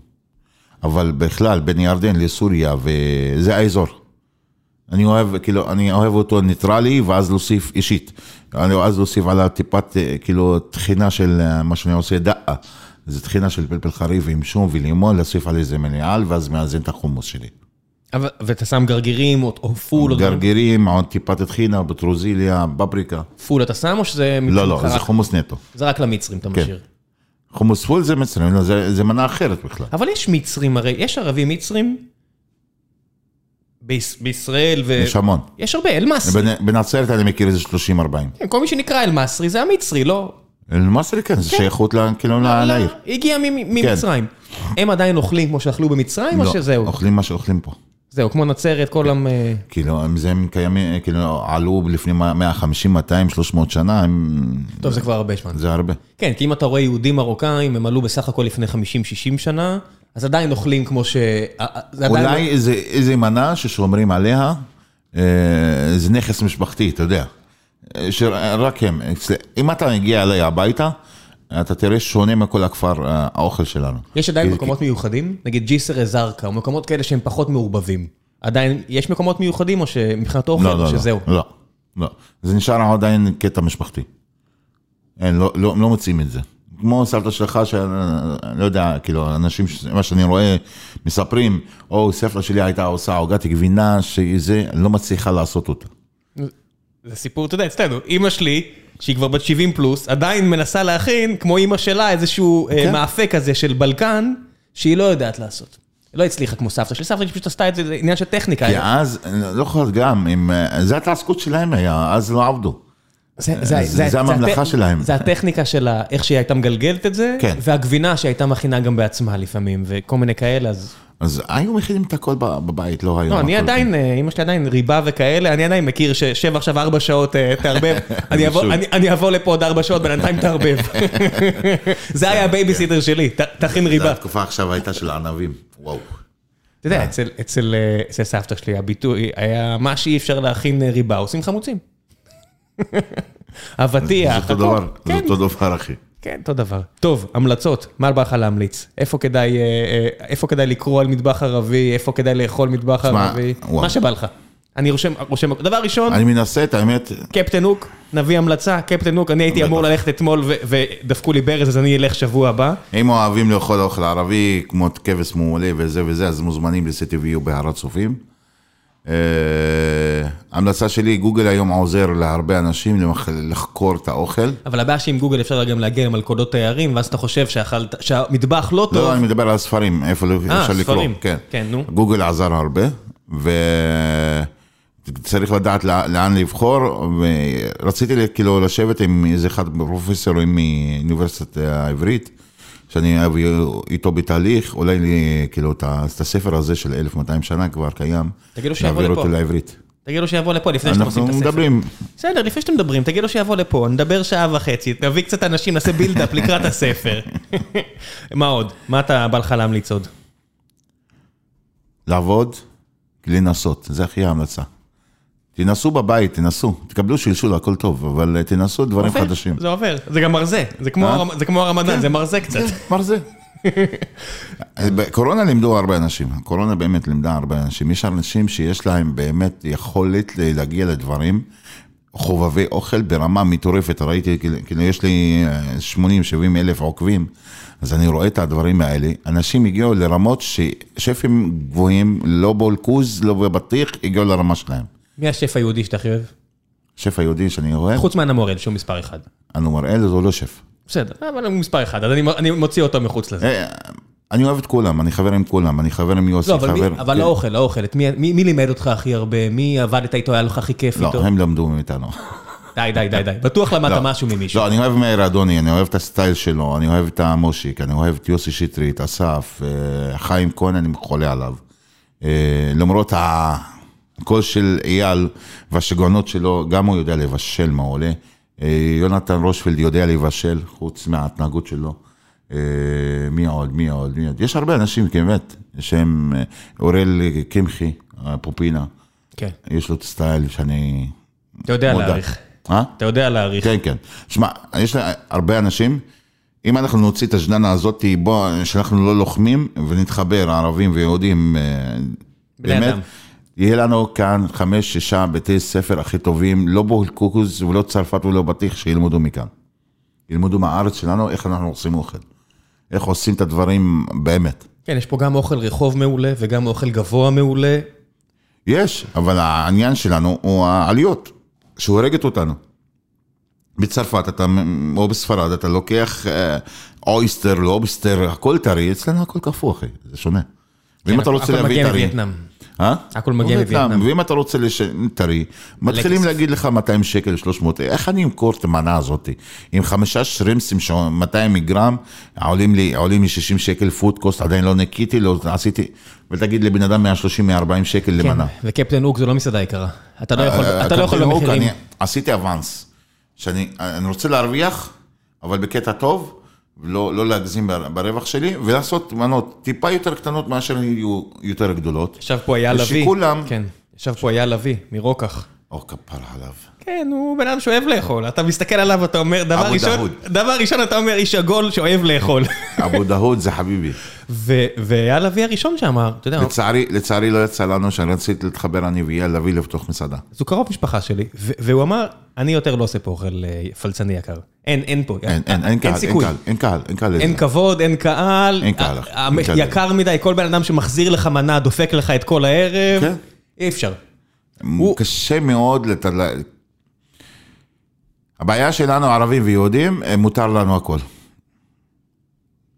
אבל בכלל, בין ירדן לסוריה, וזה האזור. אני אוהב, כאילו, אני אוהב אותו ניטרלי, ואז להוסיף אישית. אני אז להוסיף עליו טיפת, אה, כאילו, טחינה של אה, מה שאני עושה, דאה. זה טחינה של פלפל חריף עם שום ולימון, להוסיף על איזה מניעל, ואז מאזן את החומוס שלי. אבל- ואתה שם גרגירים או פול, גרגירים, עוד טיפת טחינה, פטרוזיליה, פפריקה. פול אתה שם או שזה... לא, לא? זה חומוס נטו. זה רק למצרים אתה כן. משאיר. חומוס פול זה מצרים, לא, זה, זה מנה אחרת בכלל. אבל יש מצרים, הרי יש ערבים מצרים בישראל, ו... יש המון. יש הרבה, אל-מסרי. בנ- בנצרת אני מכיר איזה 30-40. כן, כל מי שנקרא אל-מסרי זה המצרי, לא... אל-מסרי כן, זה שייכות ל- כאילו ל- לעיר. הגיע ממצרים. הם עדיין אוכלים כמו שאכלו במצרים, או לא, שזהו? אוכלים מה שאוכלים פה. זהו, כמו נצרת, כל עם... אה, כאילו, הם זה הם קיימים, כאילו, עלו לפני 150, 200, 300 שנה, הם... טוב, זה כבר הרבה זמן. זה הרבה. כן, כי אם אתה רואה יהודים מרוקאים, הם עלו בסך הכל לפני 50-60 שנה, אז עדיין אוכלים כמו ש... עדיין לא- אולי איזה, מנה ששומרים עליה, אה, זה נכס משפחתי, אתה יודע. אה, שרק הם. אם אתה מגיע אליי הביתה, אתה תראה שונה מכל הכפר, אה, האוכל שלנו. יש עדיין כי- מקומות מיוחדים? נגיד ג'יסר א-זרקא, או מקומות כאלה שהם פחות מעורבבים. עדיין, יש מקומות מיוחדים, או שמבחינת אוכל, לא, או לא, שזהו? לא, לא, לא. זה נשאר עדיין קטע משפחתי. אין, לא, לא, לא מוצאים את זה. כמו סבתא שלך, שאני לא יודע, כאילו, אנשים, מה שאני רואה, מספרים, או סבתא שלי הייתה עושה עוגת גבינה, שזה, לא מצליחה לעשות אותה. זה סיפור, אתה יודע, אצלנו, אימא שלי, שהיא כבר בת 70 פלוס, עדיין מנסה להכין, כמו אימא שלה, איזשהו כן. מאפה כזה של בלקן, שהיא לא יודעת לעשות. היא לא הצליחה כמו סבתא שלי, סבתא שלי פשוט עשתה את זה, זה עניין של טכניקה. כי אז, לא יכול להיות גם, אם, אה, זה התעסקות שלהם היה, אז לא עבדו. זה, זה- הממלכה שלהם. זה הטכניקה שלה, איך שהיא הייתה מגלגלת את זה, כן. והגבינה שהייתה מכינה גם בעצמה לפעמים, וכל מיני כאלה, אז... אז היו מכינים את הכל בב- בבית, לא היום. לא, אני עדיין, אה, אמא שלי עדיין ריבה וכאלה, אני עדיין מכיר ששב עכשיו ארבע שעות, אה, תערבב, אני אבוא- לפה עוד ארבע שעות, בינתיים תערבב. זה היה הבייביסיטר שלי, תכין ריבה. התקופה עכשיו הייתה של הענבים, וואו. אתה יודע, אצל- אה, סבתא שלי הביטוי היה מה שאי אפשר להכין אה, ריבה, עושים חמוצים. זה אבטיח, אותו הכל. דבר, זה כן, אותו דבר, אחי. כן, אותו דבר. טוב, המלצות, מה בא לך להמליץ? איפה כדאי, אה, אה, איפה כדאי לקרוא על מטבח ערבי, איפה כדאי לאכול מטבח ערבי. מה שבא לך. אני רושם, רושם, דבר ראשון, אני מנסה, את האמת, קפטן הוק, נביא המלצה, קפטן הוק, אני הייתי. אמור ללכת אתמול ודפקו לי ברז, אז אני אלך שבוע הבא. אם אוהבים לאכול אוכל ערבי, כמו כבש מעולה וזה וזה, אז מוזמנים ל-CTVU בהר הצופים. אה, ההמלצה שלי, גוגל היום עוזר להרבה אנשים לחקור את האוכל. אבל הבעיה שעם גוגל אפשר גם להגיע למלכודות תיירים, ואז אתה חושב שאכלת, שהמטבח לא טוב. לא, אני מדבר על הספרים, איפה לא- אה, אפשר לקרוא. ספרים. כן. כן, נו. גוגל עזר הרבה, וצריך לדעת לא- לאן לבחור, ורציתי כאילו לשבת עם איזה אחד פרופסורים מאוניברסיטת העברית, שאני איתו בתהליך, אולי לי, כאילו את הספר הזה של 1200 שנה כבר קיים, תגידו להעביר. אותו לעברית. תגיד לו שיבוא לפה לפני שאתם עושים אנחנו את הספר. מדברים, בסדר, לפני שאתם מדברים, תגיד לו שיבוא לפה, נדבר שעה וחצי, נביא קצת אנשים, נעשה בילדאפ לקראת הספר. מה עוד? מה אתה בא לך להמליץ עוד? לעבוד, לנסות, זה הכי ההמלצה. תנסו בבית, תנסו, תקבלו שלשול, הכל טוב, אבל תנסו דברים עובד, חדשים. זה עובר, זה גם מרזה, זה כמו אה? הרמ- זה כמו הרמדאן, זה מרזה קצת. מרזה. בקורונה לימדו הרבה אנשים, הקורונה באמת לימדה הרבה אנשים. יש אנשים שיש להם באמת יכולת להגיע לדברים, חובבי אוכל ברמה מטורפת. ראיתי, כאילו, כאילו יש לי 80-70 אלף עוקבים, אז אני רואה את הדברים האלה. אנשים הגיעו לרמות ששפים גבוהים, לא בולקוז, לא בבטיח, הגיעו לרמה שלהם. מי השף היהודי שאתה הכי אוהב? שף היהודי שאני אוהב, חוץ מהנמורל, שהוא מספר אחד. מראל, הוא לא שף. בסדר, אבל הוא מספר אחד, אז אני- אני מוציא אותו מחוץ לזה. אה, אני אוהב את כולם, אני חבר עם כולם, אני חבר עם יוסי, לא, אבל מי- חבר... אבל כן. האוכל, האוכל, את מי- מי מי לימד אותך הכי הרבה? מי עבדת איתו, היה לך הכי כיף איתו? לא, הם למדו מאיתנו. די, די, די, די. בטוח למדת לא. משהו ממישהו. לא, אני אוהב מאיר אדוני, אני אוהב את הסטייל שלו, אני אוהב את המושיק, אני אוהב את יוסי שטרית, אסף, אה, חיים כהן, אני חולה עליו. אה, למרות הקול של אייל והשיגעונות שלו, גם הוא יודע לבשל מעולה. אה, יונתן רושפלד יודע לבשל, חוץ מההתנהגות שלו. אה, מי עוד, מי עוד, מי עוד? יש הרבה אנשים, באמת, שהם... אה, אוראל קמחי, פופינה, כן. יש לו את הסטייל שאני... אתה יודע מודע. להעריך. אה? אתה יודע להעריך. כן, כן. שמע, יש הרבה אנשים, אם אנחנו נוציא את הז'דנה הזאת, בוא, שאנחנו לא לוחמים, ונתחבר, ערבים ויהודים, בני באמת, אדם. יהיה לנו כאן חמש, שישה בתי ספר הכי טובים, לא בולקוקוס ולא צרפת ולא בטיח, שילמדו מכאן. ילמדו מהארץ שלנו איך אנחנו עושים אוכל. איך עושים את הדברים באמת. כן, יש פה גם אוכל רחוב מעולה וגם אוכל גבוה מעולה. יש, אבל העניין שלנו הוא העליות, שהורגת אותנו. בצרפת אתה, או בספרד, אתה לוקח אה, אויסטר, אויסטר, הכל טרי, אצלנו הכל קפוא, אחי, זה שונה. ואם כן, אתה רוצה להביא טרי... אה? הכל מגיע וייטנאם, מווייטנאם. ואם אתה רוצה לש... טרי, מתחילים. להגיד לך 200 שקל, 300, איך אני אמכור את המנה הזאת? עם חמישה שרימסים, ש- 200 גרם, עולים לי, עולים לי 60 שקל food cost, עדיין לא ניקיתי, לא עשיתי, ותגיד לבן אדם 130-140 שקל כן, למנה. וקפטן הוק זה לא מסעדה יקרה. אתה לא יכול, אה, אתה לא יכול במחירים. עשיתי אבנס, שאני אני רוצה להרוויח, אבל בקטע טוב, ולא לא להגזים בר- ברווח שלי, ולעשות מנות טיפה יותר קטנות מאשר יהיו יותר גדולות. ישב פה אייל לביא. ושכולם- כן, ישב פה אייל לביא, מרוקח. או כפרה עליו. כן, הוא בן אדם שאוהב לאכול. אתה מסתכל עליו, אתה אומר, דבר אבו ראשון, דאוד. דבר ראשון אתה אומר, איש עגול שאוהב לאכול. אבו דהוד זה חביבי. ו- ואייל לביא הראשון שאמר, אתה יודע, לצערי, לצערי לא יצא לנו שאני רציתי להתחבר אני ואייל להביא לפתוח מסעדה. אז הוא קרוב משפחה שלי, והוא אמר, אני יותר לא עושה פה אוכל אה, פלצני יקר. אין, אין פה. אין, אין, אין קהל, אין. קהל, אין קהל, אין קהל. אין כבוד, אין קהל. אין קהל, אחי. ה- אין קהל. יקר מדי, כל בן אדם שמחזיר לך מנה, דופק לך את כל הערב. כן. אי אפשר. הוא... קשה מאוד לת... ל- הבעיה שלנו, ערבים ויהודים, אה, מותר לנו הכל.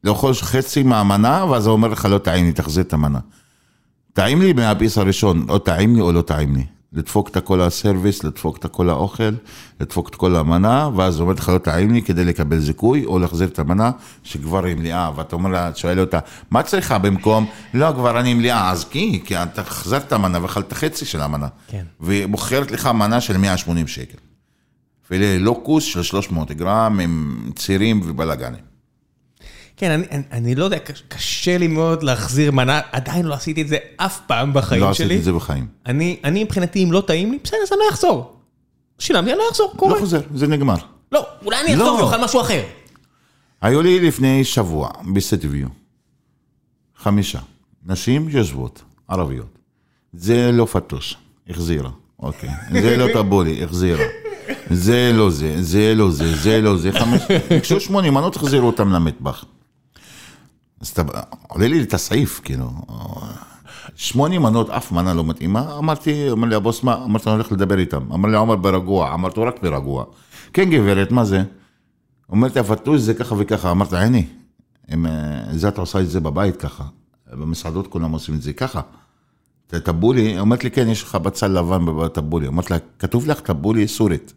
לאכול חצי מהמנה, ואז הוא אומר לך, לא טעים לי, תחזיר את המנה. טעים לי מהביס הראשון, או טעים לי או לא טעים לי. לדפוק את הכל הסרוויס, לדפוק את הכל האוכל, לדפוק את כל המנה, ואז הוא אומר לך, לא טעים לי, כדי לקבל זיכוי, או להחזיר את המנה, שכבר היא מלאה, ואתה אומר לה, שואל אותה, מה צריכה במקום? לא, כבר אני מלאה, אז כי, כי אתה החזרת את המנה ואכלת חצי של המנה. כן. ומוכרת לך מנה של 180 שקל. וללוקוס של 300 גרם עם צירים ובלאגנים. כן, אני, אני, אני לא יודע, קש- קשה לי מאוד להחזיר מנה, עדיין לא עשיתי את זה אף פעם בחיים לא שלי. עשיתי את זה בחיים. אני, אני מבחינתי, אם לא טעים לי, בסדר, אז אני לא אחזור. שילמתי, אני לא אחזור, קורה. לא חוזר, זה נגמר. לא, אולי אני לא. אחזור ואוכל משהו אחר. היו לי לפני שבוע בסטוויו, חמישה, נשים יושבות, ערביות. זה לא פטוש, החזירה, אוקיי. זה לא טבולי, החזירה. זה לא זה, זה לא זה, זה לא זה, חמש, ביקשו שמונה מנות, החזירו אותם למטבח. אז אתה, עולה לי את הסעיף, כאילו. שמונה מנות, אף מנה לא מתאימה, אמרתי, אמר לי הבוס, מה? אמרתי, אני הולך לדבר איתם. אמר לי, עומר ברגוע, אמרתי, רק ברגוע. כן, גברת, מה זה? אומרת לי, הפטוש זה ככה וככה. אמרתי, עיני, אם, אה, זה אתה עושה את זה בבית ככה. במסעדות כולם עושים את זה ככה. את הטבולי, אומרת לי, כן, יש לך בצל לבן בטבולי. אמרתי לה, כתוב לך טבולי סורית.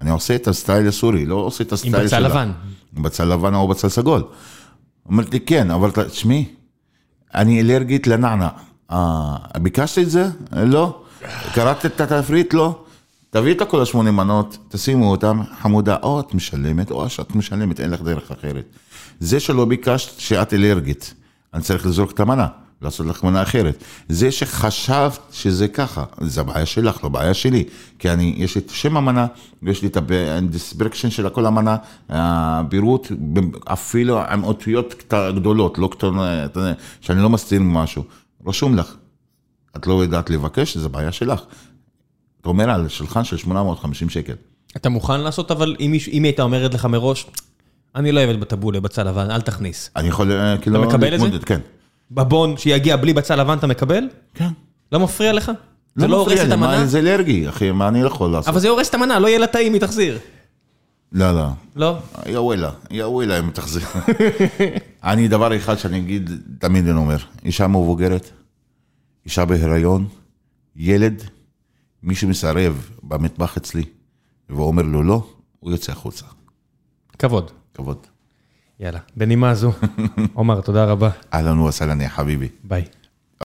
אני עושה את הסטייל הסורי, לא עושה את הסטייל בצל שלה. לבן. עם בצל לבן או בצל סגול. אומרת לי, כן, אבל תשמעי, אני אלרגית לנענע. אה, ביקשת את זה? לא. קראת את התפריט? לא. תביאי את כל השמונה מנות, תשימו אותם, חמודה, או את משלמת, או שאת משלמת, אין לך דרך אחרת. זה שלא ביקשת שאת אלרגית, אני צריך לזרוק את המנה, לעשות לך מנה אחרת. זה שחשבת שזה ככה, זה הבעיה שלך, לא בעיה שלי. כי אני, יש לי את שם המנה, ויש לי את הדיסברקשן של כל המנה, הבירות, אפילו עם אותיות גדולות, לא קטנות, שאני לא מסתיר משהו. רשום לך. את לא יודעת לבקש, זו בעיה שלך. אתה אומר על שולחן של 850 שקל. אתה מוכן לעשות, אבל אם היא הייתה אומרת לך מראש, אני לא אוהבת בטבולה, בצל לבן, אל תכניס. אני יכול אה, כאילו... מקבל את זה? כן. בבון שיגיע בלי בצל לבן אתה מקבל? כן. לא מפריע לך? זה לא הורס מפריע את לי, המנה? זה אלרגי, אחי, מה אני יכול לעשות? אבל זה הורס את המנה, לא יהיה לה טעים, היא תחזיר. לא, לא. לא? יא וואלה, יא וואלה אם תחזיר. אני דבר אחד שאני אגיד, תמיד אני אומר, אישה מבוגרת, אישה בהיריון, ילד, מי שמסרב במטבח אצלי ואומר לו לא, הוא יוצא החוצה. כבוד. כבוד. יאללה, בנימה זו. עומר, תודה רבה. אהלן וסהלן יא חביבי. ביי.